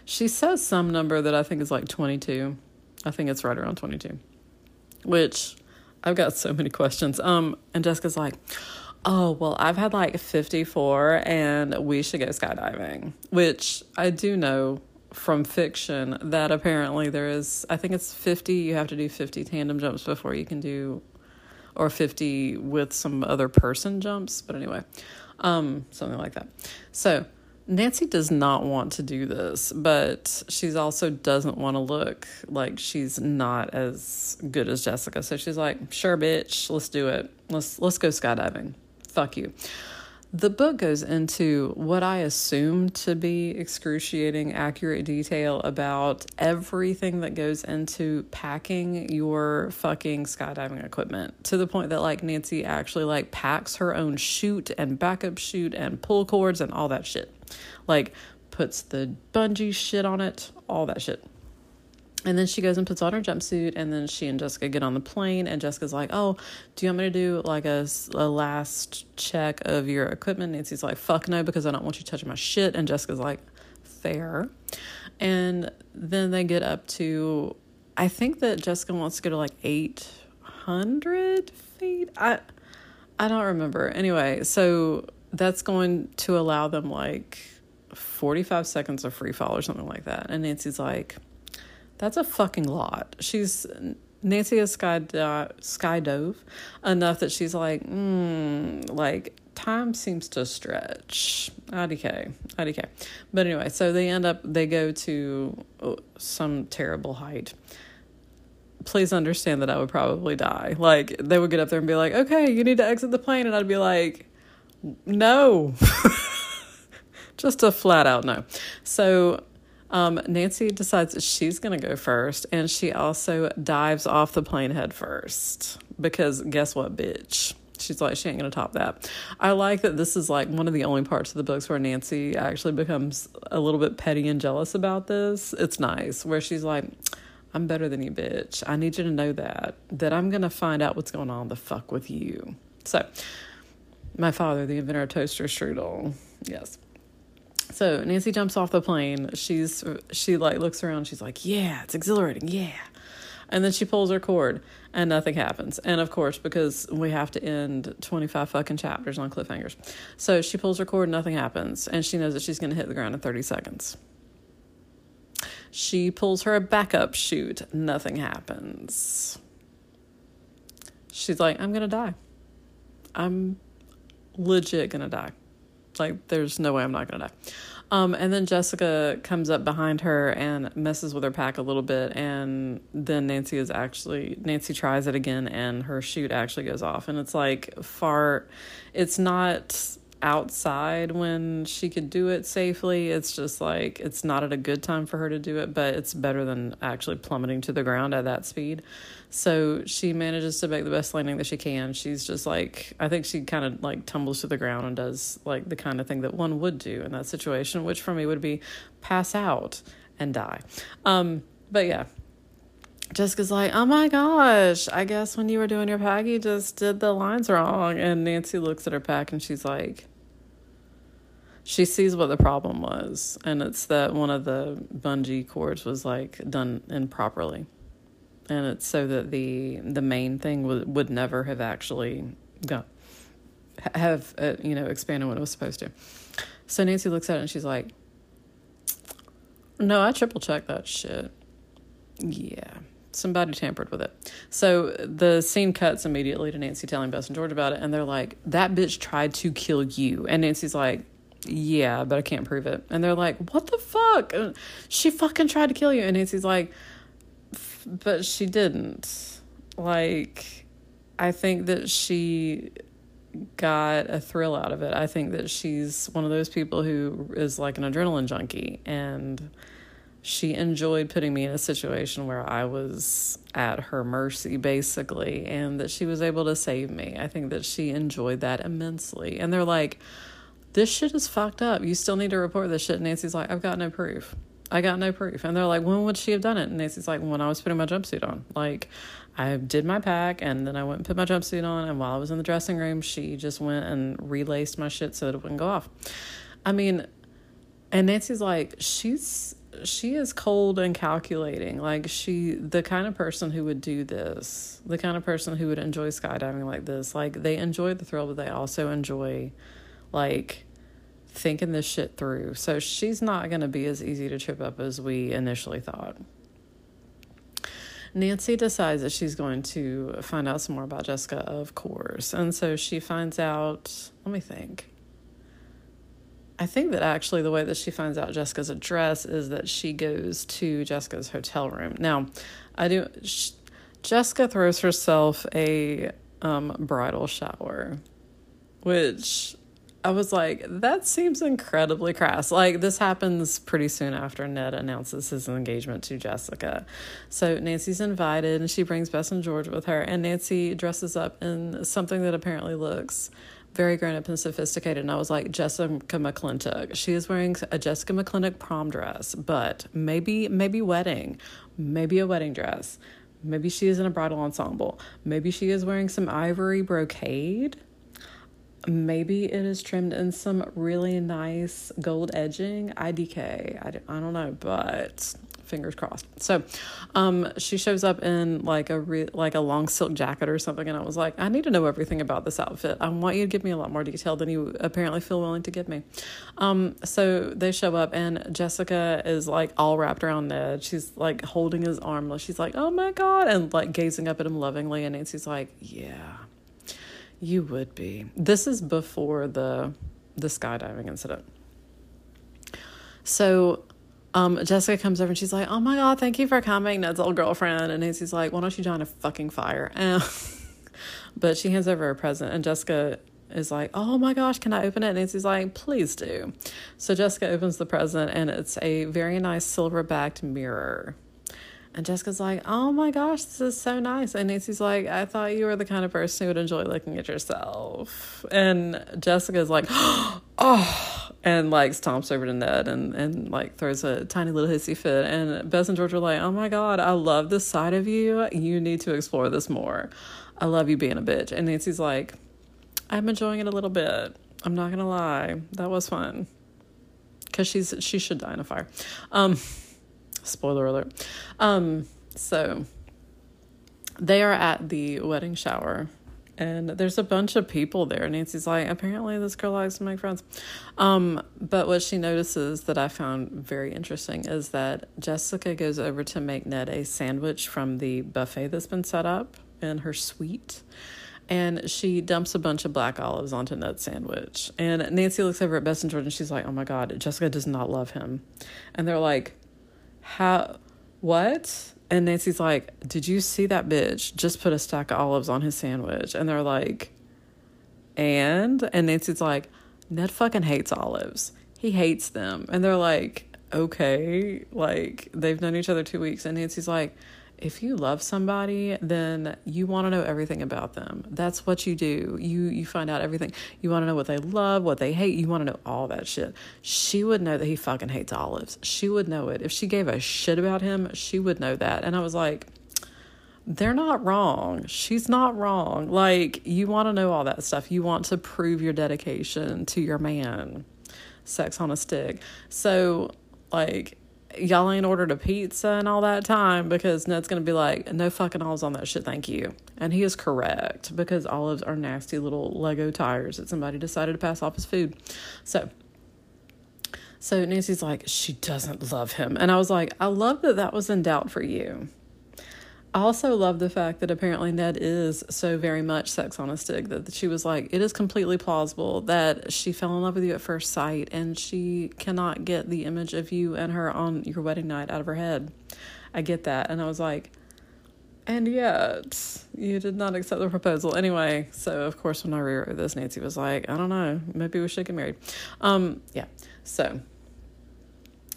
she says some number that I think is like 22. I think it's right around 22. Which I've got so many questions. Um, and Jessica's like, oh, well, I've had like 54 and we should go skydiving, which I do know from fiction that apparently there is, I think it's 50, you have to do 50 tandem jumps before you can do, or 50 with some other person jumps. But anyway, um, something like that. So, Nancy does not want to do this, but she's also doesn't want to look like she's not as good as Jessica. So she's like, "Sure, bitch, let's do it. Let's let's go skydiving. Fuck you." The book goes into what I assume to be excruciating, accurate detail about everything that goes into packing your fucking skydiving equipment to the point that like Nancy actually like packs her own chute and backup chute and pull cords and all that shit. Like puts the bungee shit on it, all that shit. And then she goes and puts on her jumpsuit, and then she and Jessica get on the plane. And Jessica's like, "Oh, do you want me to do like a, a last check of your equipment?" Nancy's like, "Fuck no," because I don't want you touching my shit. And Jessica's like, "Fair." And then they get up to, I think that Jessica wants to go to like eight hundred feet. I, I don't remember. Anyway, so that's going to allow them like forty five seconds of free fall or something like that. And Nancy's like that's a fucking lot. She's Nancy has sky skydove enough that she's like, mm, like time seems to stretch. IDK, IDK. But anyway, so they end up they go to oh, some terrible height. Please understand that I would probably die. Like they would get up there and be like, "Okay, you need to exit the plane," and I'd be like, "No." Just a flat out no. So um, Nancy decides that she's going to go first, and she also dives off the plane head first because guess what, bitch? She's like, she ain't going to top that. I like that this is like one of the only parts of the books where Nancy actually becomes a little bit petty and jealous about this. It's nice, where she's like, I'm better than you, bitch. I need you to know that, that I'm going to find out what's going on the fuck with you. So, my father, the inventor of toaster strudel, yes. So Nancy jumps off the plane. She's she like looks around. She's like, "Yeah, it's exhilarating. Yeah." And then she pulls her cord and nothing happens. And of course, because we have to end 25 fucking chapters on cliffhangers. So she pulls her cord, nothing happens. And she knows that she's going to hit the ground in 30 seconds. She pulls her backup chute, nothing happens. She's like, I'm going to die. I'm legit to die. Like, there's no way I'm not gonna die. Um, and then Jessica comes up behind her and messes with her pack a little bit, and then Nancy is actually Nancy tries it again, and her chute actually goes off, and it's like far. It's not outside when she could do it safely. It's just like it's not at a good time for her to do it, but it's better than actually plummeting to the ground at that speed. So she manages to make the best landing that she can. She's just like I think she kind of like tumbles to the ground and does like the kind of thing that one would do in that situation, which for me would be pass out and die. Um, but yeah, Jessica's like, oh my gosh, I guess when you were doing your pack, you just did the lines wrong. And Nancy looks at her pack and she's like, she sees what the problem was, and it's that one of the bungee cords was like done improperly, and it's so that the the main thing would would never have actually got have uh, you know expanded what it was supposed to. So Nancy looks at it and she's like, "No, I triple checked that shit." yeah, somebody tampered with it. So the scene cuts immediately to Nancy telling Bess and George about it, and they're like, "That bitch tried to kill you," and Nancy's like. Yeah, but I can't prove it. And they're like, What the fuck? She fucking tried to kill you. And Nancy's like, But she didn't. Like, I think that she got a thrill out of it. I think that she's one of those people who is like an adrenaline junkie and she enjoyed putting me in a situation where I was at her mercy, basically, and that she was able to save me. I think that she enjoyed that immensely. And they're like, this shit is fucked up. You still need to report this shit. And Nancy's like, I've got no proof. I got no proof. And they're like, when would she have done it? And Nancy's like, when I was putting my jumpsuit on. Like, I did my pack and then I went and put my jumpsuit on. And while I was in the dressing room, she just went and relaced my shit so that it wouldn't go off. I mean, and Nancy's like, she's she is cold and calculating. Like she the kind of person who would do this, the kind of person who would enjoy skydiving like this. Like they enjoy the thrill, but they also enjoy like thinking this shit through. So she's not going to be as easy to trip up as we initially thought. Nancy decides that she's going to find out some more about Jessica, of course. And so she finds out, let me think. I think that actually the way that she finds out Jessica's address is that she goes to Jessica's hotel room. Now, I do. Sh- Jessica throws herself a um, bridal shower, which I was like, that seems incredibly crass. Like, this happens pretty soon after Ned announces his engagement to Jessica. So, Nancy's invited and she brings Bess and George with her, and Nancy dresses up in something that apparently looks very grown up and sophisticated. And I was like, Jessica McClintock. She is wearing a Jessica McClintock prom dress, but maybe, maybe wedding, maybe a wedding dress. Maybe she is in a bridal ensemble. Maybe she is wearing some ivory brocade. Maybe it is trimmed in some really nice gold edging. IDK. I, I don't know, but fingers crossed. So, um, she shows up in like a re- like a long silk jacket or something, and I was like, I need to know everything about this outfit. I want you to give me a lot more detail than you apparently feel willing to give me. Um, so they show up, and Jessica is like all wrapped around Ned. She's like holding his arm. She's like, oh my god, and like gazing up at him lovingly. And Nancy's like, yeah, you would be. This is before the the skydiving incident. So um, Jessica comes over and she's like, "Oh my god, thank you for coming, Ned's old girlfriend." And Nancy's like, "Why don't you join a fucking fire?" And, but she hands over a present, and Jessica is like, "Oh my gosh, can I open it?" And Nancy's like, "Please do." So Jessica opens the present, and it's a very nice silver backed mirror. And Jessica's like, "Oh my gosh, this is so nice." And Nancy's like, "I thought you were the kind of person who would enjoy looking at yourself." And Jessica's like, "Oh." and like stomps over to Ned and and like throws a tiny little hissy fit. And Bess and George are like, "Oh my god, I love this side of you. You need to explore this more. I love you being a bitch." And Nancy's like, "I'm enjoying it a little bit. I'm not gonna lie, that was fun." Because she's she should die in a fire. Um, spoiler alert. Um, so they are at the wedding shower and there's a bunch of people there. Nancy's like, apparently this girl likes to make friends. Um, but what she notices that I found very interesting is that Jessica goes over to make Ned a sandwich from the buffet that's been set up in her suite. And she dumps a bunch of black olives onto Ned's sandwich. And Nancy looks over at Bess and George. and she's like, oh my God, Jessica does not love him. And they're like, how, what? And Nancy's like, Did you see that bitch just put a stack of olives on his sandwich? And they're like, And? And Nancy's like, Ned fucking hates olives. He hates them. And they're like, Okay. Like, they've known each other two weeks. And Nancy's like, if you love somebody, then you want to know everything about them. That's what you do. You you find out everything. You want to know what they love, what they hate. You want to know all that shit. She would know that he fucking hates olives. She would know it. If she gave a shit about him, she would know that. And I was like, they're not wrong. She's not wrong. Like, you want to know all that stuff. You want to prove your dedication to your man. Sex on a stick. So, like, y'all ain't ordered a pizza and all that time because Ned's gonna be like, no fucking olives on that shit, thank you. And he is correct because olives are nasty little Lego tires that somebody decided to pass off as food. So, So Nancy's like, she doesn't love him. And I was like, I love that that was in doubt for you. I also love the fact that apparently Ned is so very much sex on a stick that she was like, it is completely plausible that she fell in love with you at first sight and she cannot get the image of you and her on your wedding night out of her head. I get that. And I was like, and yet you did not accept the proposal anyway. So of course when I rewrote this, Nancy was like, I don't know, maybe we should get married. Um, yeah. So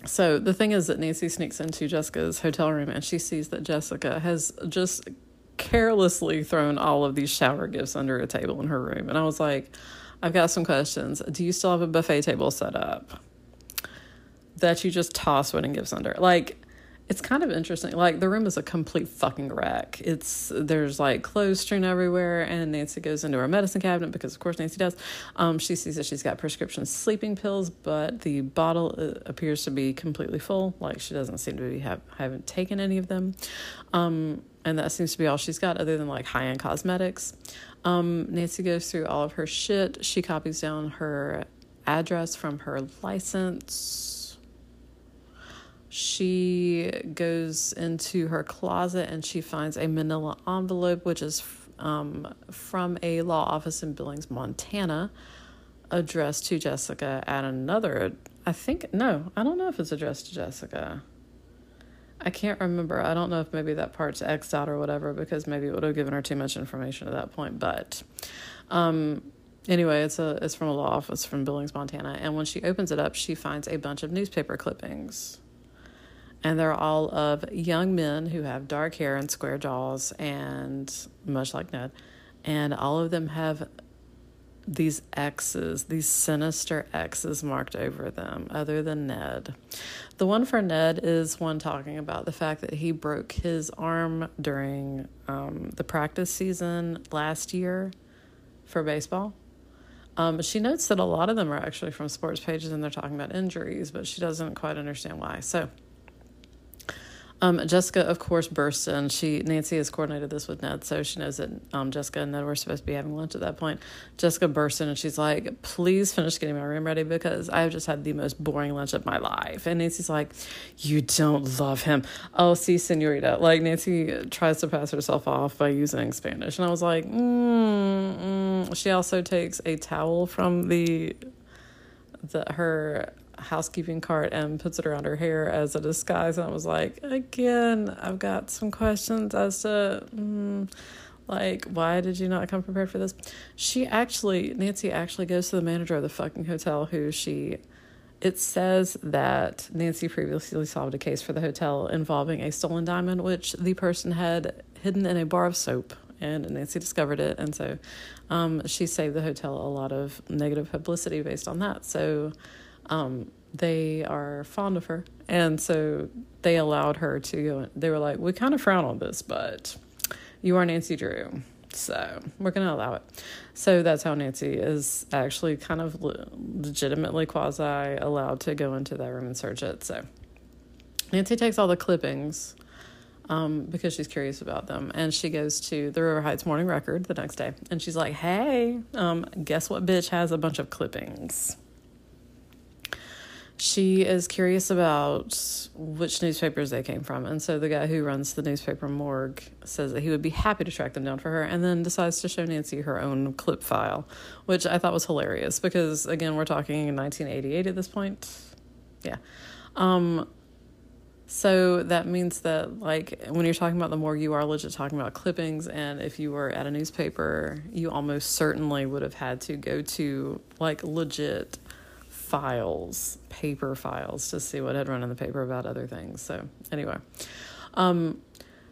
so the thing is that Nancy sneaks into Jessica's hotel room and she sees that Jessica has just carelessly thrown all of these shower gifts under a table in her room. And I was like, I've got some questions. Do you still have a buffet table set up that you just toss wedding gifts under? Like, it's kind of interesting. Like the room is a complete fucking wreck. It's there's like clothes strewn everywhere, and Nancy goes into her medicine cabinet because of course Nancy does. Um, she sees that she's got prescription sleeping pills, but the bottle uh, appears to be completely full. Like she doesn't seem to be have haven't taken any of them, um, and that seems to be all she's got other than like high end cosmetics. Um, Nancy goes through all of her shit. She copies down her address from her license she goes into her closet and she finds a manila envelope, which is um, from a law office in Billings, Montana, addressed to Jessica at another. I think, no, I don't know if it's addressed to Jessica. I can't remember. I don't know if maybe that part's X'd out or whatever because maybe it would have given her too much information at that point. But um, anyway, it's a it's from a law office from Billings, Montana. And when she opens it up, she finds a bunch of newspaper clippings and they're all of young men who have dark hair and square jaws, and much like Ned, and all of them have these X's, these sinister X's marked over them, other than Ned. The one for Ned is one talking about the fact that he broke his arm during um, the practice season last year for baseball. Um, she notes that a lot of them are actually from sports pages and they're talking about injuries, but she doesn't quite understand why. So, um, Jessica, of course, bursts in. She Nancy has coordinated this with Ned, so she knows that um, Jessica and Ned were supposed to be having lunch at that point. Jessica bursts in and she's like, "Please finish getting my room ready because I have just had the most boring lunch of my life." And Nancy's like, "You don't love him." Oh, see, Senorita. Like Nancy tries to pass herself off by using Spanish, and I was like, mm, mm. She also takes a towel from the the her housekeeping cart and puts it around her hair as a disguise. And I was like, again, I've got some questions as to, mm, like, why did you not come prepared for this? She actually, Nancy actually goes to the manager of the fucking hotel who she. It says that Nancy previously solved a case for the hotel involving a stolen diamond, which the person had hidden in a bar of soap and Nancy discovered it, and so um, she saved the hotel a lot of negative publicity based on that. So um, they are fond of her. And so they allowed her to go. They were like, we kind of frown on this, but you are Nancy Drew. So we're going to allow it. So that's how Nancy is actually kind of legitimately quasi allowed to go into that room and search it. So Nancy takes all the clippings um, because she's curious about them. And she goes to the River Heights Morning Record the next day. And she's like, hey, um, guess what bitch has a bunch of clippings? She is curious about which newspapers they came from. And so the guy who runs the newspaper morgue says that he would be happy to track them down for her and then decides to show Nancy her own clip file, which I thought was hilarious because, again, we're talking in 1988 at this point. Yeah. Um, so that means that, like, when you're talking about the morgue, you are legit talking about clippings. And if you were at a newspaper, you almost certainly would have had to go to, like, legit files, paper files, to see what had run in the paper about other things. So, anyway, um,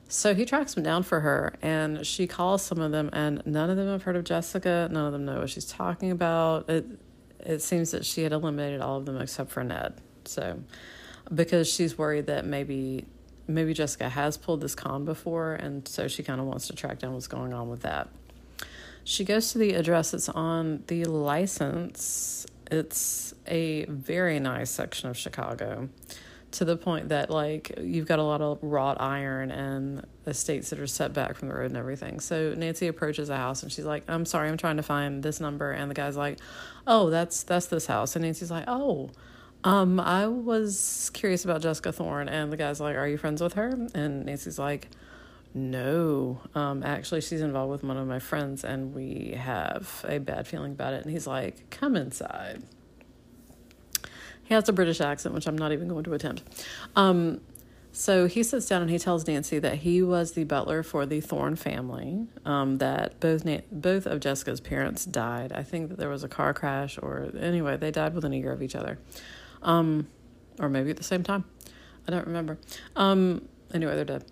so he tracks them down for her, and she calls some of them, and none of them have heard of Jessica. None of them know what she's talking about. It it seems that she had eliminated all of them except for Ned. So, because she's worried that maybe maybe Jessica has pulled this con before, and so she kind of wants to track down what's going on with that. She goes to the address that's on the license it's a very nice section of Chicago to the point that like you've got a lot of wrought iron and estates that are set back from the road and everything. So Nancy approaches a house and she's like, "I'm sorry, I'm trying to find this number." And the guy's like, "Oh, that's that's this house." And Nancy's like, "Oh, Um, I was curious about Jessica Thorne, and the guy's like, "Are you friends with her?" And Nancy's like, "No, um, actually, she's involved with one of my friends, and we have a bad feeling about it." And he's like, "Come inside." He has a British accent, which I'm not even going to attempt. Um, so he sits down and he tells Nancy that he was the butler for the Thorne family. Um, that both Na- both of Jessica's parents died. I think that there was a car crash, or anyway, they died within a year of each other, um, or maybe at the same time. I don't remember. Um, anyway, they're dead.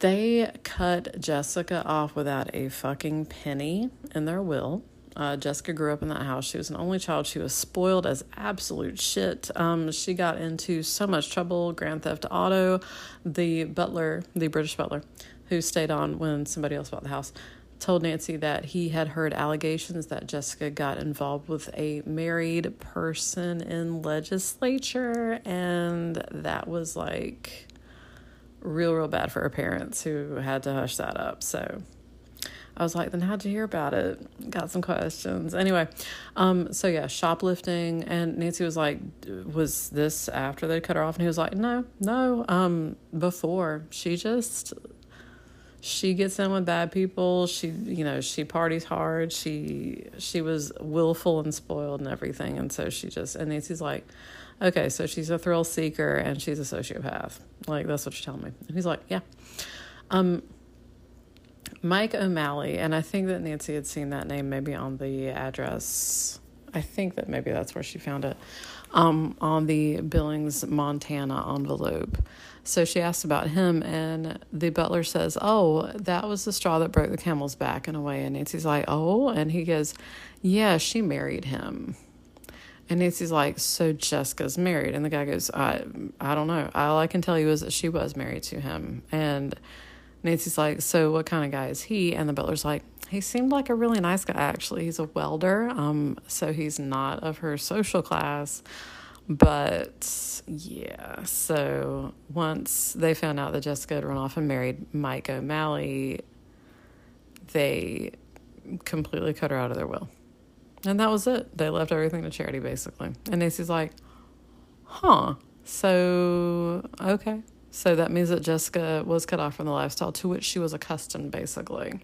They cut Jessica off without a fucking penny in their will. Uh, Jessica grew up in that house. She was an only child. She was spoiled as absolute shit. Um, she got into so much trouble. Grand Theft Auto. The butler, the British butler, who stayed on when somebody else bought the house, told Nancy that he had heard allegations that Jessica got involved with a married person in legislature, and that was like real, real bad for her parents who had to hush that up. So I was like, then how'd you hear about it? Got some questions. Anyway, um, so yeah, shoplifting. And Nancy was like, was this after they cut her off? And he was like, no, no, um, before. She just, she gets in with bad people. She, you know, she parties hard. She, she was willful and spoiled and everything. And so she just, and Nancy's like, okay, so she's a thrill seeker and she's a sociopath. Like, that's what you're telling me. And he's like, yeah. Um, Mike O'Malley, and I think that Nancy had seen that name maybe on the address. I think that maybe that's where she found it um, on the Billings, Montana envelope. So she asked about him, and the butler says, Oh, that was the straw that broke the camel's back in a way. And Nancy's like, Oh, and he goes, Yeah, she married him. And Nancy's like, So Jessica's married. And the guy goes, I, I don't know. All I can tell you is that she was married to him. And Nancy's like, So what kind of guy is he? And the butler's like, He seemed like a really nice guy, actually. He's a welder. Um, so he's not of her social class. But yeah, so once they found out that Jessica had run off and married Mike O'Malley, they completely cut her out of their will. And that was it. They left everything to charity, basically. And Nancy's like, huh. So, okay. So that means that Jessica was cut off from the lifestyle to which she was accustomed, basically.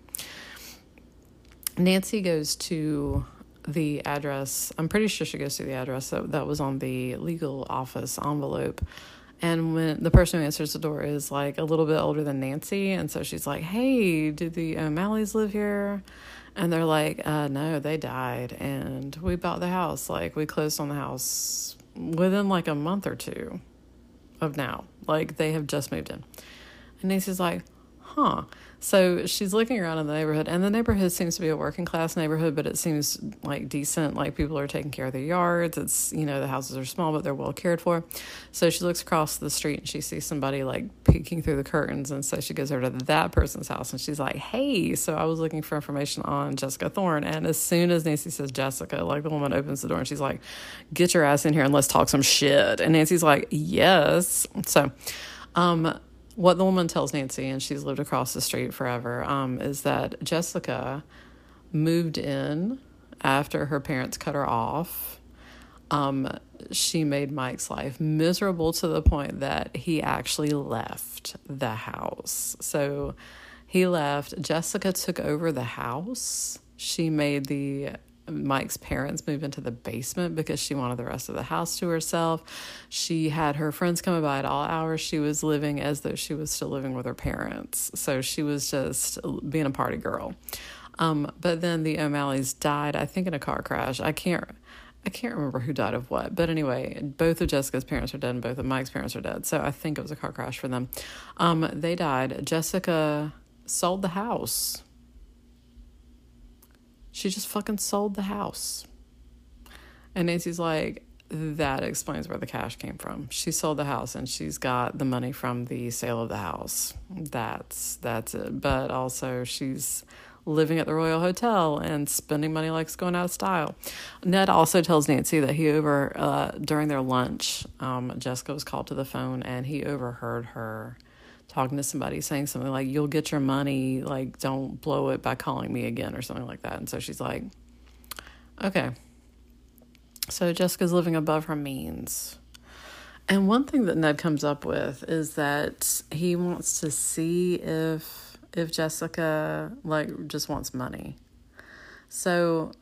Nancy goes to the address. I'm pretty sure she goes to the address that, that was on the legal office envelope. And when the person who answers the door is like a little bit older than Nancy, and so she's like, Hey, do the um, O'Malleys live here? And they're like, uh, No, they died. And we bought the house. Like, we closed on the house within like a month or two of now. Like they have just moved in. And Nancy's like, huh. So she's looking around in the neighborhood, and the neighborhood seems to be a working class neighborhood, but it seems like decent. Like people are taking care of their yards. It's, you know, the houses are small, but they're well cared for. So she looks across the street and she sees somebody like peeking through the curtains. And so she goes over to that person's house and she's like, hey, so I was looking for information on Jessica Thorne. And as soon as Nancy says Jessica, like the woman opens the door and she's like, get your ass in here and let's talk some shit. And Nancy's like, yes. So, um, what the woman tells Nancy, and she's lived across the street forever, um, is that Jessica moved in after her parents cut her off. Um, she made Mike's life miserable to the point that he actually left the house. So he left. Jessica took over the house. She made the Mike's parents move into the basement because she wanted the rest of the house to herself. She had her friends coming by at all hours. She was living as though she was still living with her parents. So she was just being a party girl. Um, but then the O'Malleys died, I think, in a car crash. I can't. I can't remember who died of what, but anyway, both of Jessica's parents are dead, and both of Mike's parents are dead. So I think it was a car crash for them. Um, they died. Jessica sold the house she just fucking sold the house. And Nancy's like, that explains where the cash came from. She sold the house and she's got the money from the sale of the house. That's that's it. But also she's living at the Royal Hotel and spending money like it's going out of style. Ned also tells Nancy that he over uh, during their lunch, um, Jessica was called to the phone and he overheard her talking to somebody saying something like you'll get your money like don't blow it by calling me again or something like that and so she's like okay So Jessica's living above her means. And one thing that Ned comes up with is that he wants to see if if Jessica like just wants money. So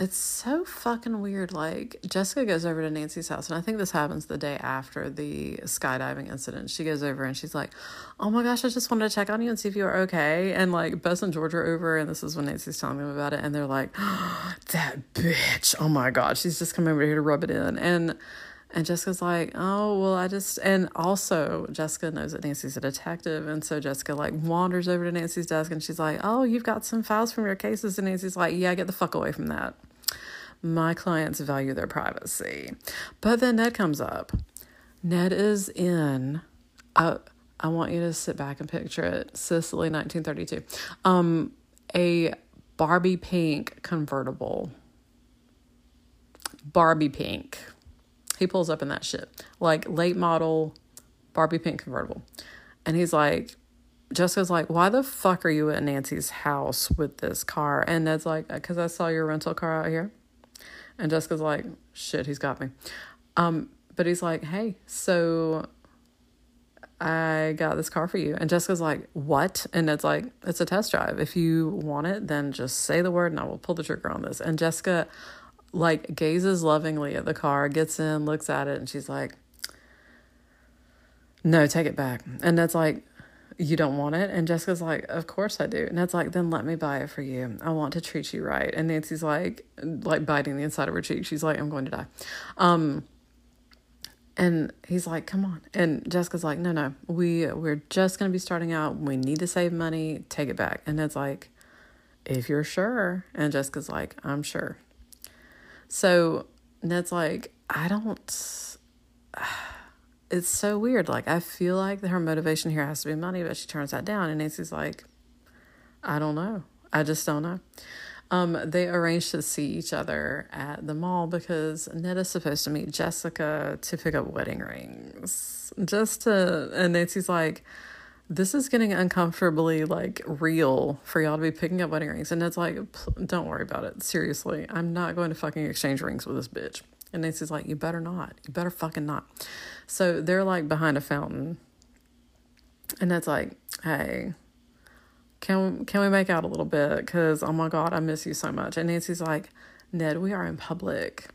it's so fucking weird. Like Jessica goes over to Nancy's house, and I think this happens the day after the skydiving incident. She goes over and she's like, "Oh my gosh, I just wanted to check on you and see if you are okay." And like Bess and George are over, and this is when Nancy's telling them about it, and they're like, oh, "That bitch! Oh my god, she's just come over here to rub it in." And and Jessica's like, oh, well, I just, and also Jessica knows that Nancy's a detective. And so Jessica like wanders over to Nancy's desk and she's like, oh, you've got some files from your cases. And Nancy's like, yeah, get the fuck away from that. My clients value their privacy. But then Ned comes up. Ned is in, I, I want you to sit back and picture it Sicily, 1932. Um, a Barbie pink convertible. Barbie pink he pulls up in that shit. Like late model Barbie pink convertible. And he's like, Jessica's like, why the fuck are you at Nancy's house with this car? And Ned's like, because I saw your rental car out here. And Jessica's like, shit, he's got me. Um, but he's like, hey, so I got this car for you. And Jessica's like, what? And Ned's like, it's a test drive. If you want it, then just say the word and I will pull the trigger on this. And Jessica like gazes lovingly at the car, gets in, looks at it, and she's like, No, take it back. And Ned's like, You don't want it? And Jessica's like, Of course I do. And Ned's like, Then let me buy it for you. I want to treat you right. And Nancy's like, like biting the inside of her cheek. She's like, I'm going to die. Um, and he's like, "Come on." And Jessica's like, "No, no. We we're just going to be starting out. We need to save money. Take it back." And Ned's like, "If you're sure." And Jessica's like, "I'm sure." So Ned's like, I don't. It's so weird. Like, I feel like her motivation here has to be money, but she turns that down. And Nancy's like, I don't know. I just don't know. Um, they arrange to see each other at the mall because Ned is supposed to meet Jessica to pick up wedding rings. Just to, and Nancy's like, this is getting uncomfortably like real for y'all to be picking up wedding rings. And it's like, don't worry about it. Seriously, I'm not going to fucking exchange rings with this bitch. And Nancy's like, you better not. You better fucking not. So they're like behind a fountain. And that's like, hey, can can we make out a little bit? Cause oh my god, I miss you so much. And Nancy's like, Ned, we are in public.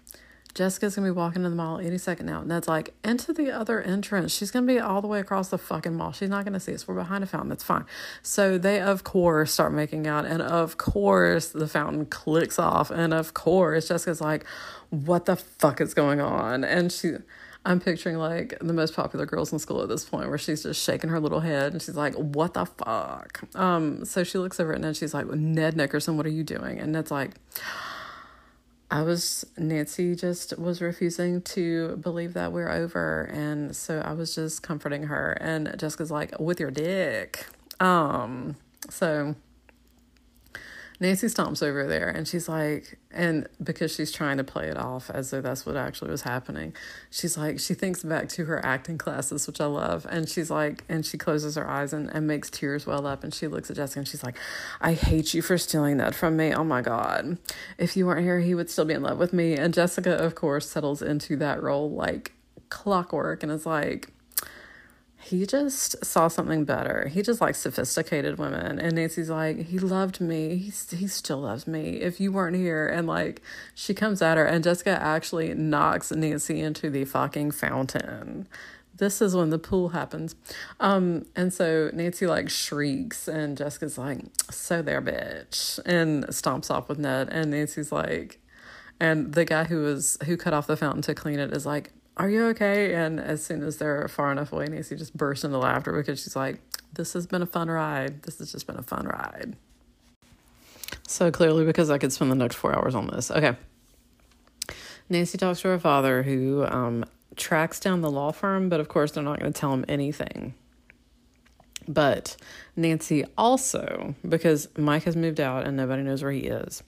Jessica's gonna be walking in the mall any second now. Ned's like, into the other entrance. She's gonna be all the way across the fucking mall. She's not gonna see us. We're behind a fountain. That's fine. So they, of course, start making out. And of course, the fountain clicks off. And of course, Jessica's like, what the fuck is going on? And she, I'm picturing like the most popular girls in school at this point where she's just shaking her little head and she's like, what the fuck? Um, so she looks over at Ned and she's like, Ned Nickerson, what are you doing? And Ned's like, I was Nancy just was refusing to believe that we're over and so I was just comforting her and Jessica's like with your dick. Um so Nancy stomps over there and she's like, and because she's trying to play it off as though that's what actually was happening, she's like, she thinks back to her acting classes, which I love. And she's like, and she closes her eyes and, and makes tears well up. And she looks at Jessica and she's like, I hate you for stealing that from me. Oh my God. If you weren't here, he would still be in love with me. And Jessica, of course, settles into that role like clockwork and is like, he just saw something better. He just likes sophisticated women. And Nancy's like, he loved me. He, he still loves me. If you weren't here. And like, she comes at her, and Jessica actually knocks Nancy into the fucking fountain. This is when the pool happens. Um, and so Nancy like shrieks, and Jessica's like, so there, bitch, and stomps off with Ned. And Nancy's like, and the guy who was who cut off the fountain to clean it is like, are you okay? And as soon as they're far enough away, Nancy just bursts into laughter because she's like, this has been a fun ride. This has just been a fun ride. So clearly, because I could spend the next four hours on this. Okay. Nancy talks to her father, who um, tracks down the law firm, but of course, they're not going to tell him anything. But Nancy also, because Mike has moved out and nobody knows where he is,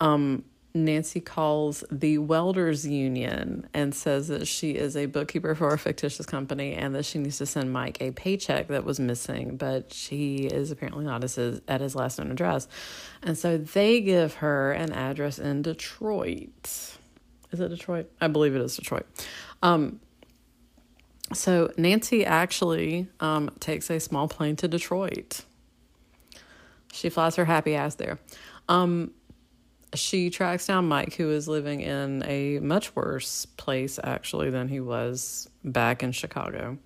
um, Nancy calls the Welders Union and says that she is a bookkeeper for a fictitious company and that she needs to send Mike a paycheck that was missing, but she is apparently not at his, last known address. And so they give her an address in Detroit. Is it Detroit? I believe it is Detroit. Um, so Nancy actually um, takes a small plane to Detroit. She flies her happy ass there. Um, she tracks down Mike, who is living in a much worse place actually than he was back in Chicago.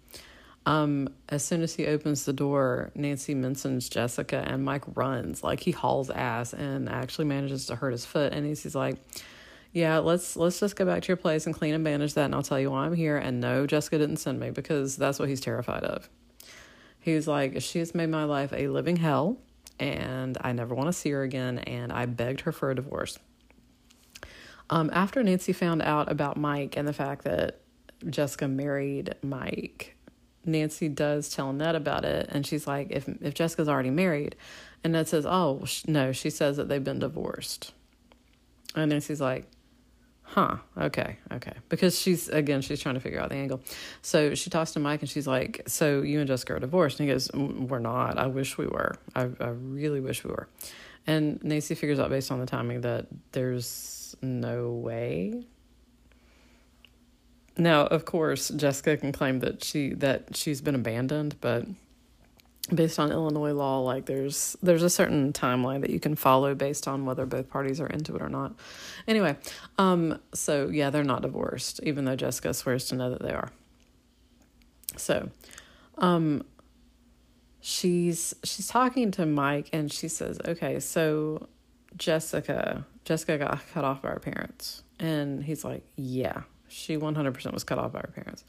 Um, as soon as he opens the door, Nancy mentions Jessica, and Mike runs like he hauls ass and actually manages to hurt his foot. And he's like, "Yeah, let's let's just go back to your place and clean and bandage that, and I'll tell you why I'm here." And no, Jessica didn't send me because that's what he's terrified of. He's like, "She has made my life a living hell." And I never want to see her again, and I begged her for a divorce. Um, after Nancy found out about Mike and the fact that Jessica married Mike, Nancy does tell Ned about it, and she's like, "If if Jessica's already married," and Ned says, "Oh no," she says that they've been divorced, and Nancy's like, huh okay okay. Because she's again she's trying to figure out the angle. So she talks to mike and she's like so you and jessica are divorced? And he goes mm, we're not. I wish we were. I, I really wish we were. And nancy figures out based on the timing that there's no way. Now of course jessica can claim that she that she's been abandoned but based on Illinois law, like there's there's a certain timeline that you can follow based on whether both parties are into it or not. Anyway, um, so yeah, they're not divorced, even though Jessica swears to know that they are. So, um, she's she's talking to Mike and she says, "Okay, so Jessica, Jessica got cut off by her parents," and he's like, "Yeah, she one hundred percent was cut off by her parents."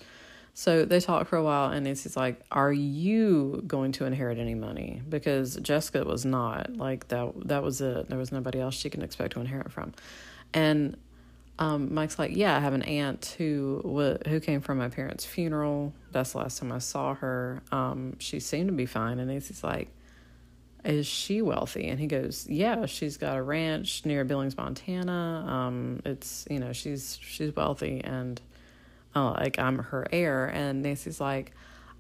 So they talk for a while, and Nancy's like, "Are you going to inherit any money?" Because Jessica was not like that. That was it. There was nobody else she can expect to inherit from. And um, Mike's like, "Yeah, I have an aunt who who came from my parents' funeral. That's the last time I saw her. Um, she seemed to be fine." And Nancy's like, "Is she wealthy?" And he goes, "Yeah, she's got a ranch near Billings, Montana. Um, it's you know she's she's wealthy and." Oh, like I'm her heir. And Nancy's like,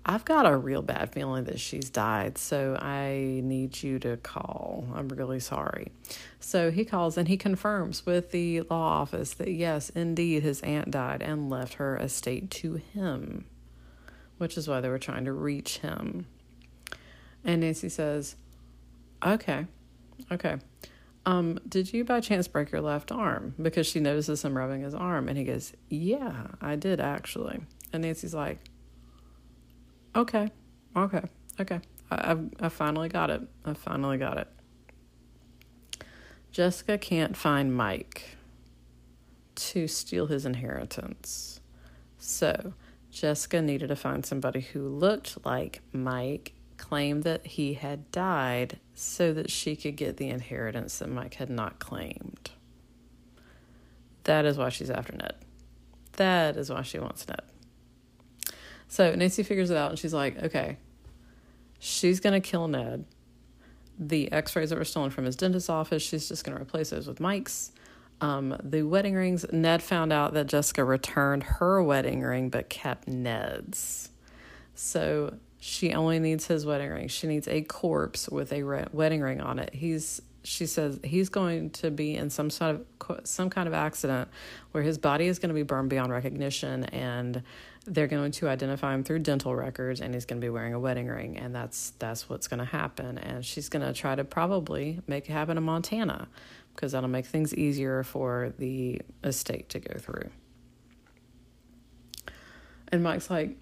I've got a real bad feeling that she's died, so I need you to call. I'm really sorry. So he calls and he confirms with the law office that yes, indeed, his aunt died and left her estate to him, which is why they were trying to reach him. And Nancy says, Okay, okay. Um, did you by chance break your left arm? Because she notices him rubbing his arm. And he goes, Yeah, I did actually. And Nancy's like, Okay, okay, okay. I, I've, I finally got it. I finally got it. Jessica can't find Mike to steal his inheritance. So Jessica needed to find somebody who looked like Mike claimed that he had died so that she could get the inheritance that Mike had not claimed. That is why she's after Ned. That is why she wants Ned. So Nancy figures it out and she's like, okay, she's going to kill Ned. The x rays that were stolen from his dentist's office, she's just going to replace those with Mike's. Um, the wedding rings, Ned found out that Jessica returned her wedding ring but kept Ned's. So she only needs his wedding ring. She needs a corpse with a re- wedding ring on it. He's she says he's going to be in some sort of some kind of accident where his body is going to be burned beyond recognition and they're going to identify him through dental records and he's going to be wearing a wedding ring and that's that's what's going to happen and she's going to try to probably make it happen in Montana because that'll make things easier for the estate to go through. And Mike's like,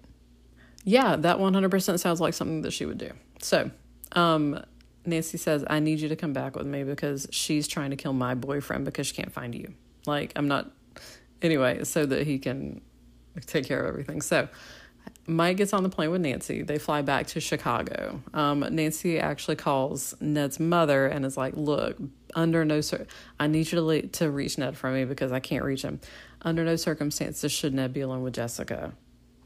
yeah, that 100% sounds like something that she would do. So, um, Nancy says, I need you to come back with me because she's trying to kill my boyfriend because she can't find you. Like, I'm not, anyway, so that he can take care of everything. So, Mike gets on the plane with Nancy. They fly back to Chicago. Um, Nancy actually calls Ned's mother and is like, "Look, under no cir- I need you to le- to reach Ned for me because I can't reach him. Under no circumstances should Ned be alone with Jessica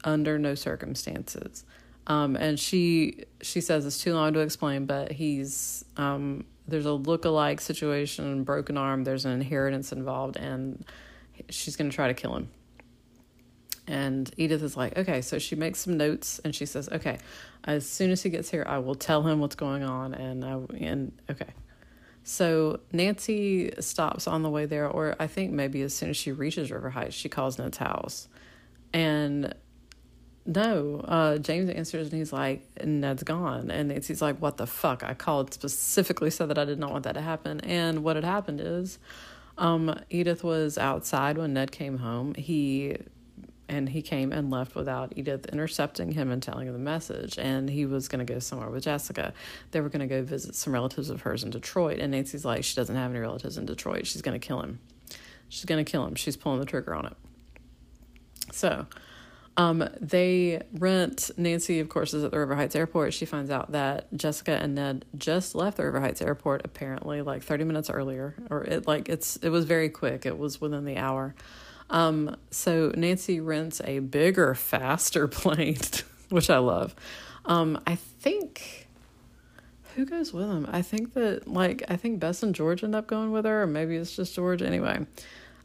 under no circumstances. Um, and she she says it's too long to explain, but he's um, there's a look-alike situation, broken arm. There's an inheritance involved, and she's going to try to kill him. And Edith is like, okay, so she makes some notes and she says, okay, as soon as he gets here, I will tell him what's going on. And I, and okay. So Nancy stops on the way there, or I think maybe as soon as she reaches River Heights, she calls Ned's house. And no, uh, James answers and he's like, Ned's gone. And Nancy's like, what the fuck? I called specifically so that I did not want that to happen. And what had happened is, um, Edith was outside when Ned came home. He and he came and left without Edith intercepting him and telling him the message. And he was going to go somewhere with Jessica. They were going to go visit some relatives of hers in Detroit. And Nancy's like, she doesn't have any relatives in Detroit. She's going to kill him. She's going to kill him. She's pulling the trigger on it. So, um, they rent. Nancy, of course, is at the River Heights Airport. She finds out that Jessica and Ned just left the River Heights Airport. Apparently, like thirty minutes earlier, or it like it's it was very quick. It was within the hour. Um, so Nancy rents a bigger, faster plane, which I love. Um, I think who goes with them? I think that like I think Bess and George end up going with her, or maybe it's just George. Anyway,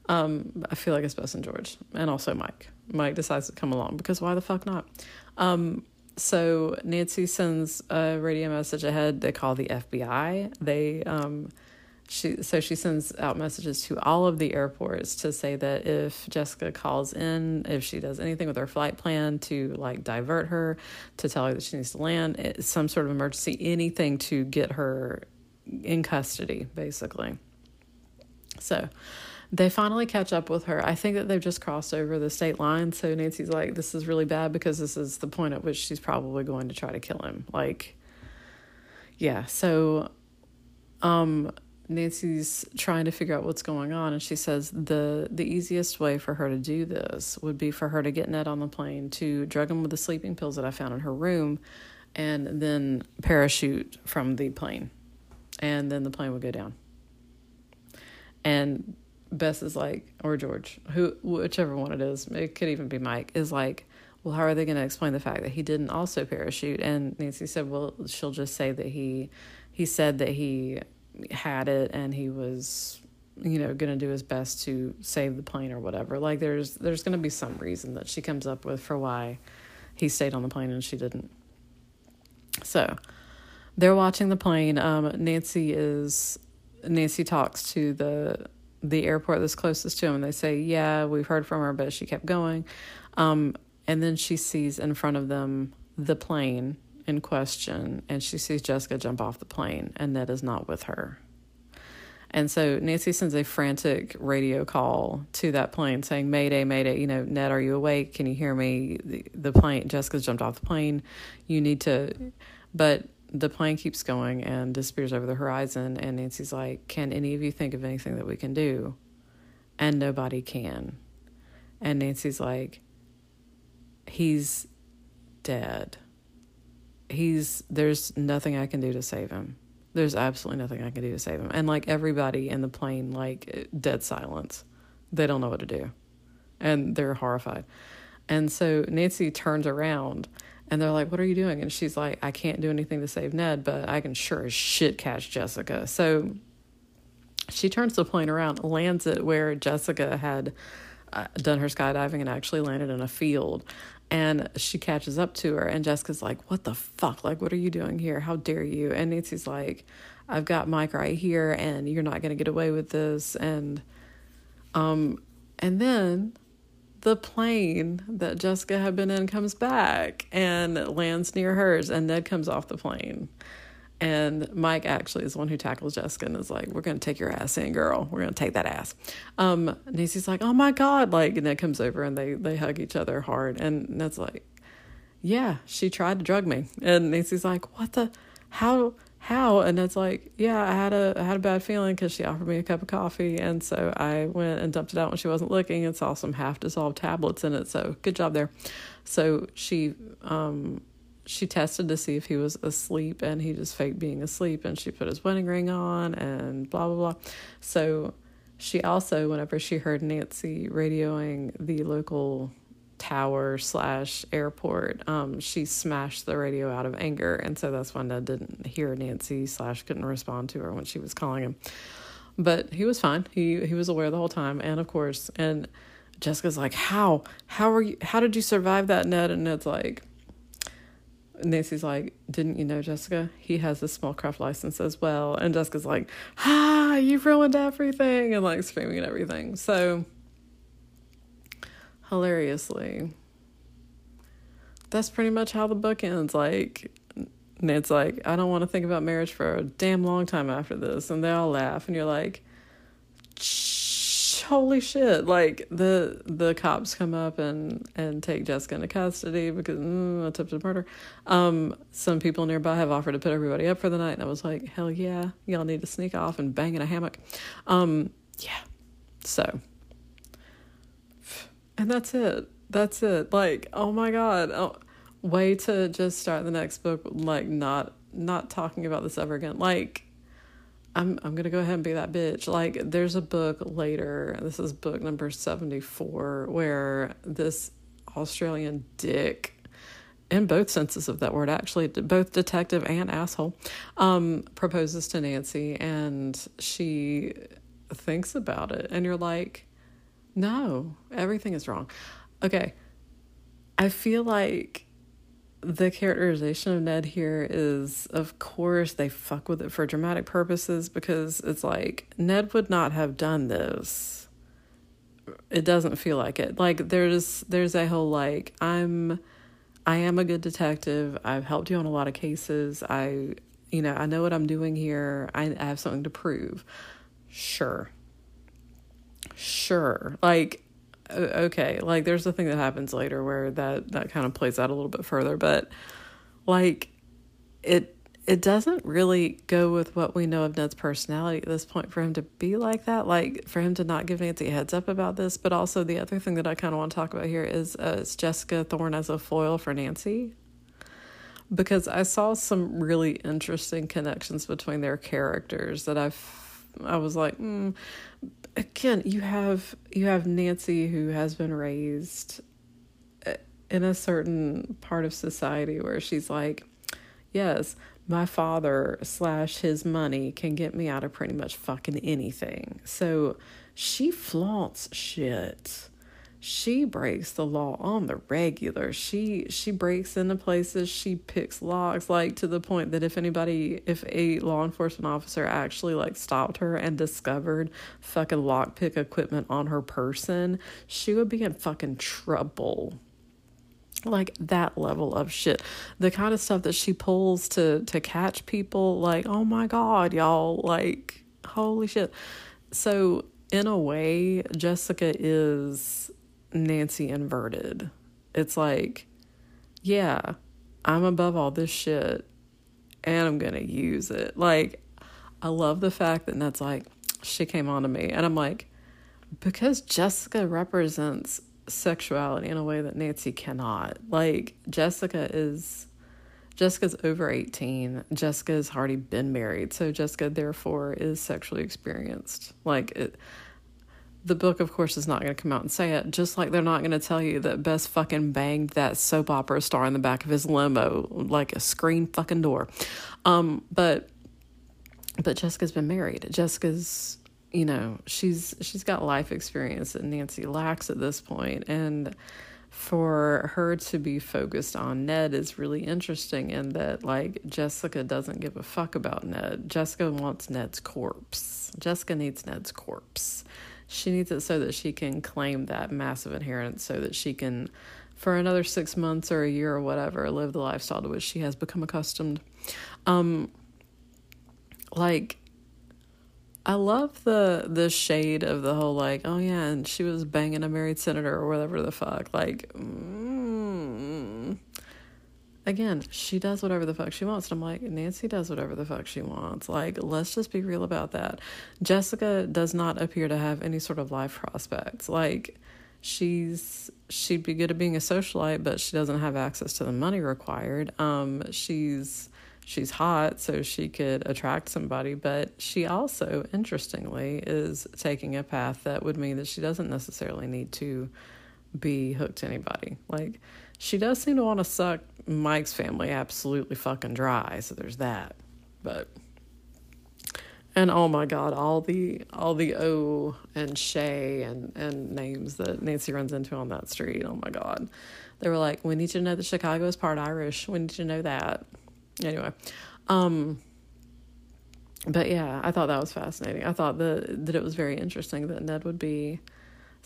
um, I feel like it's Bess and George, and also Mike. Mike decides to come along because why the fuck not? Um, so Nancy sends a radio message ahead. They call the FBI. They um, she so she sends out messages to all of the airports to say that if Jessica calls in, if she does anything with her flight plan to like divert her, to tell her that she needs to land, some sort of emergency, anything to get her in custody, basically. So they finally catch up with her. I think that they've just crossed over the state line. So Nancy's like, this is really bad because this is the point at which she's probably going to try to kill him. Like, yeah. So, um, Nancy's trying to figure out what's going on, and she says the the easiest way for her to do this would be for her to get Ned on the plane, to drug him with the sleeping pills that I found in her room, and then parachute from the plane, and then the plane would go down. And Bess is like, or George, who whichever one it is, it could even be Mike, is like, well, how are they going to explain the fact that he didn't also parachute? And Nancy said, well, she'll just say that he he said that he had it and he was you know going to do his best to save the plane or whatever. Like there's there's going to be some reason that she comes up with for why he stayed on the plane and she didn't. So they're watching the plane. Um, nancy is nancy talks to the the airport that's closest to him and they say yeah we've heard from her but she kept going um, and then she sees in front of them the plane in question and she sees Jessica jump off the plane and Ned is not with her. And so Nancy sends a frantic radio call to that plane saying, Mayday, Mayday, you know, Ned, are you awake? Can you hear me? The, the plane, Jessica's jumped off the plane. You need to, but the plane keeps going and disappears over the horizon. And Nancy's like, Can any of you think of anything that we can do? And nobody can. And Nancy's like, He's dead he's there's nothing I can do to save him. There's absolutely nothing I can do to save him. And like everybody in the plane, like dead silence. They don't know what to do. And they're horrified. And so Nancy turns around and they're like, What are you doing? And she's like, I can't do anything to save Ned, but I can sure as shit catch Jessica. So she turns the plane around, lands it where Jessica had uh, done her skydiving and actually landed in a field. And she catches up to her and jessica's like what the fuck? Like what are you doing here? How dare you? And nancy's like i've got mike right here and you're not going to get away with this. And um and then the plane that jessica had been in comes back and lands near hers and ned comes off the plane and Mike actually is the one who tackles Jessica and is like, We're going to take your ass in, girl. We're going to take that ass. Um, Nancy's like, Oh my God. Like, and Ned comes over and they, they hug each other hard. And Ned's like, Yeah, she tried to drug me. And Nancy's like, What the? How? How? And Ned's like, Yeah, I had a, I had a bad feeling because she offered me a cup of coffee. And so I went and dumped it out when she wasn't looking and saw some half dissolved tablets in it. So good job there. So she, um, she tested to see if he was asleep and he just faked being asleep and she put his wedding ring on and blah blah blah so she also whenever she heard nancy radioing the local tower slash airport, um, she smashed the radio out of anger, and so that's why Ned didn't hear Nancy slash couldn't respond to her when she was calling him. But he was fine. He he was aware the whole time, and of course, and Jessica's like, "How? How are you? How did you survive that, Ned?" And Ned's like, Nancy's like, Didn't you know, Jessica? He has a small craft license as well. And Jessica's like, Ah, you've ruined everything, and like screaming and everything. So, hilariously, that's pretty much how the book ends. Like, Ned's like, I don't want to think about marriage for a damn long time after this. And they all laugh, and you're like, holy shit like the the cops come up and and take jessica into custody because mm, attempted murder um some people nearby have offered to put everybody up for the night and i was like hell yeah y'all need to sneak off and bang in a hammock um yeah so and that's it. That's it. Like oh my god. Oh, way to just start the next book like not not talking about this ever again. Like I'm I'm gonna go ahead and be that bitch. Like there's a book later, this is book number seventy four, where this Australian dick in both senses of that word actually both detective and asshole um proposes to Nancy and she thinks about it. And you're like no everything is wrong okay i feel like the characterization of Ned here is, of course, they fuck with it for dramatic purposes because it's like Ned would not have done this. It doesn't feel like it. Like there's there's a whole like I'm I am a good detective. I've helped you on a lot of cases. I you know, I know what I'm doing here. I, I have something to prove. Sure. Sure. Like okay. Like there's a thing that happens later where that that kind of plays out a little bit further but like it it doesn't really go with what we know of Ned's personality at this point for him to be like that like for him to not give Nancy a heads up about this. But also the other thing that I kind of want to talk about here is uh, Jessica Thorne as a foil for Nancy. Because I saw some really interesting connections between their characters that I've I was like, mm, again, you have you have Nancy who has been raised uh, in a certain part of society where she's like, yes, my father slash his money can get me out of pretty much fucking anything. So she flaunts shit she breaks the law on the regular. She she breaks into places, she picks locks like to the point that if anybody if a law enforcement officer actually like stopped her and discovered fucking lockpick equipment on her person, she would be in fucking trouble. Like that level of shit. The kind of stuff that she pulls to to catch people like, "Oh my god, y'all, like holy shit." So, in a way, Jessica is Nancy inverted. It's like, yeah, I'm above all this shit and I'm going to use it. Like, I love the fact that that's like, she came on to me. And I'm like, because Jessica represents sexuality in a way that Nancy cannot. Like, Jessica is. Jessica's over 18. Jessica has already been married. So Jessica, therefore, is sexually experienced. Like, it, the book, of course, is not going to come out and say it, just like they're not going to tell you that Bess fucking banged that soap opera star in the back of his limo like a screen fucking door. Um, but but Jessica's been married. Jessica's, you know, she's she's got life experience that Nancy lacks at this point. point, and for her to be focused on Ned is really interesting in that like Jessica doesn't give a fuck about Ned. Jessica wants Ned's corpse. Jessica needs Ned's corpse she needs it so that she can claim that massive inheritance so that she can for another six months or a year or whatever live the lifestyle to which she has become accustomed. Um like I love the the shade of the whole like oh yeah and she was banging a married senator or whatever the fuck like mm, again, she does whatever the fuck she wants. And I'm like, Nancy does whatever the fuck she wants. Like, let's just be real about that. Jessica does not appear to have any sort of life prospects. Like, she's she'd be good at being a socialite, but she doesn't have access to the money required. Um, she's she's hot, so she could attract somebody, but she also, interestingly, is taking a path that would mean that she doesn't necessarily need to be hooked to anybody. Like, she does seem to want to suck Mike's family absolutely fucking dry, so there's that. But and oh my god, all the all the O and Shay and and names that Nancy runs into on that street. Oh my god. They were like, "We need you to know that Chicago is part Irish. We need you to know that." Anyway, um but yeah, I thought that was fascinating. I thought that that it was very interesting that Ned would be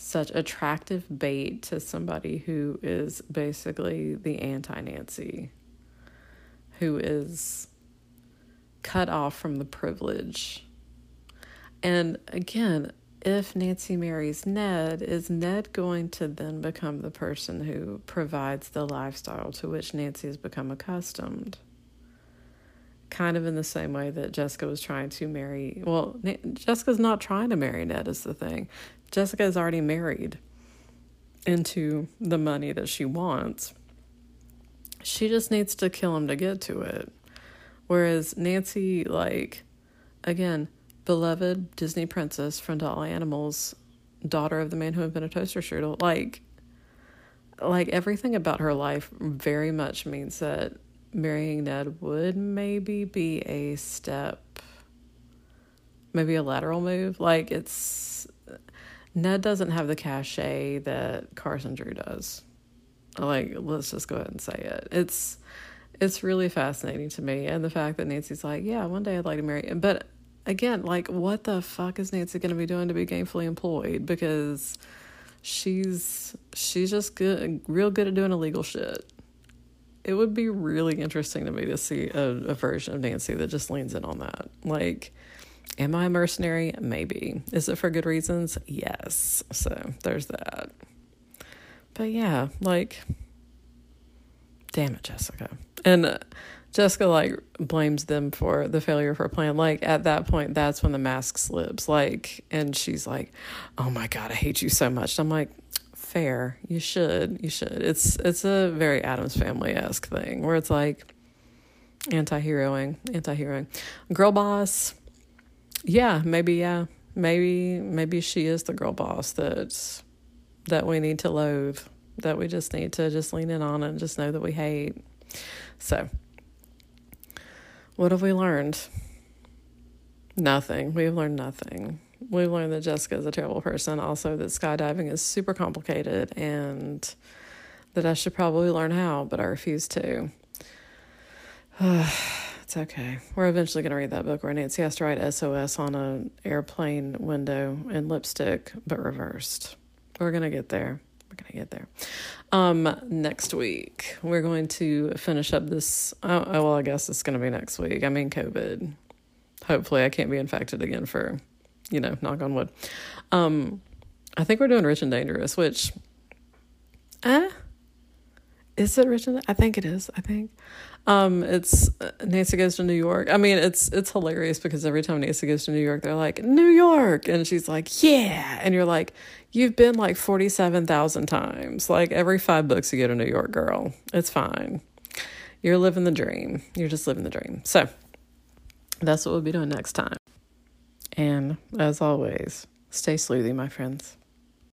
such attractive bait to somebody who is basically the anti Nancy, who is cut off from the privilege. And again, if Nancy marries Ned, is Ned going to then become the person who provides the lifestyle to which Nancy has become accustomed? Kind of in the same way that Jessica was trying to marry. Well, Jessica's not trying to marry Ned, is the thing. Jessica is already married into the money that she wants. She just needs to kill him to get to it. Whereas Nancy, like, again, beloved Disney princess from all Animals, daughter of the man who invented toaster strudel, like, like everything about her life very much means that marrying Ned would maybe be a step, maybe a lateral move. Like it's Ned doesn't have the cachet that Carson Drew does. Like, let's just go ahead and say it. It's it's really fascinating to me, and the fact that Nancy's like, yeah, one day I'd like to marry. him. But again, like, what the fuck is Nancy going to be doing to be gainfully employed? Because she's she's just good, real good at doing illegal shit. It would be really interesting to me to see a, a version of Nancy that just leans in on that, like Am I a mercenary? Maybe. Is it for good reasons? Yes. So there's that. But yeah, like, damn it, Jessica. And uh, Jessica, like, blames them for the failure of her plan. Like, at that point, that's when the mask slips. Like, and she's like, oh my God, I hate you so much. And I'm like, fair. You should. You should. It's, it's a very Addams family esque thing where it's like anti heroing, anti heroing. Girl boss yeah, maybe yeah, maybe maybe she is the girl boss that's that we need to loathe, that we just need to just lean in on and just know that we hate. So, what have we learned? Nothing. We've learned nothing. We've learned that Jessica is a terrible person. Also, that skydiving is super complicated and that I should probably learn how, but I refuse to. It's okay. We're eventually going to read that book where Nancy has to write SOS on an airplane window in lipstick, but reversed. We're going to get there. We're going to get there. Um, next week, we're going to finish up this. Oh, oh, well, I guess it's going to be next week. I mean, COVID. Hopefully, I can't be infected again for, you know, knock on wood. Um, I think we're doing Rich and Dangerous, which, eh, is it Rich and I think it is. I think. Um, it's Nancy goes to New York. I mean, it's it's hilarious because every time Nancy goes to New York, they're like New York, and she's like, yeah, and you're like, you've been like forty seven thousand times. Like every five books, you go to New York, girl. It's fine. You're living the dream. You're just living the dream. So that's what we'll be doing next time. And as always, stay sleuthy, my friends.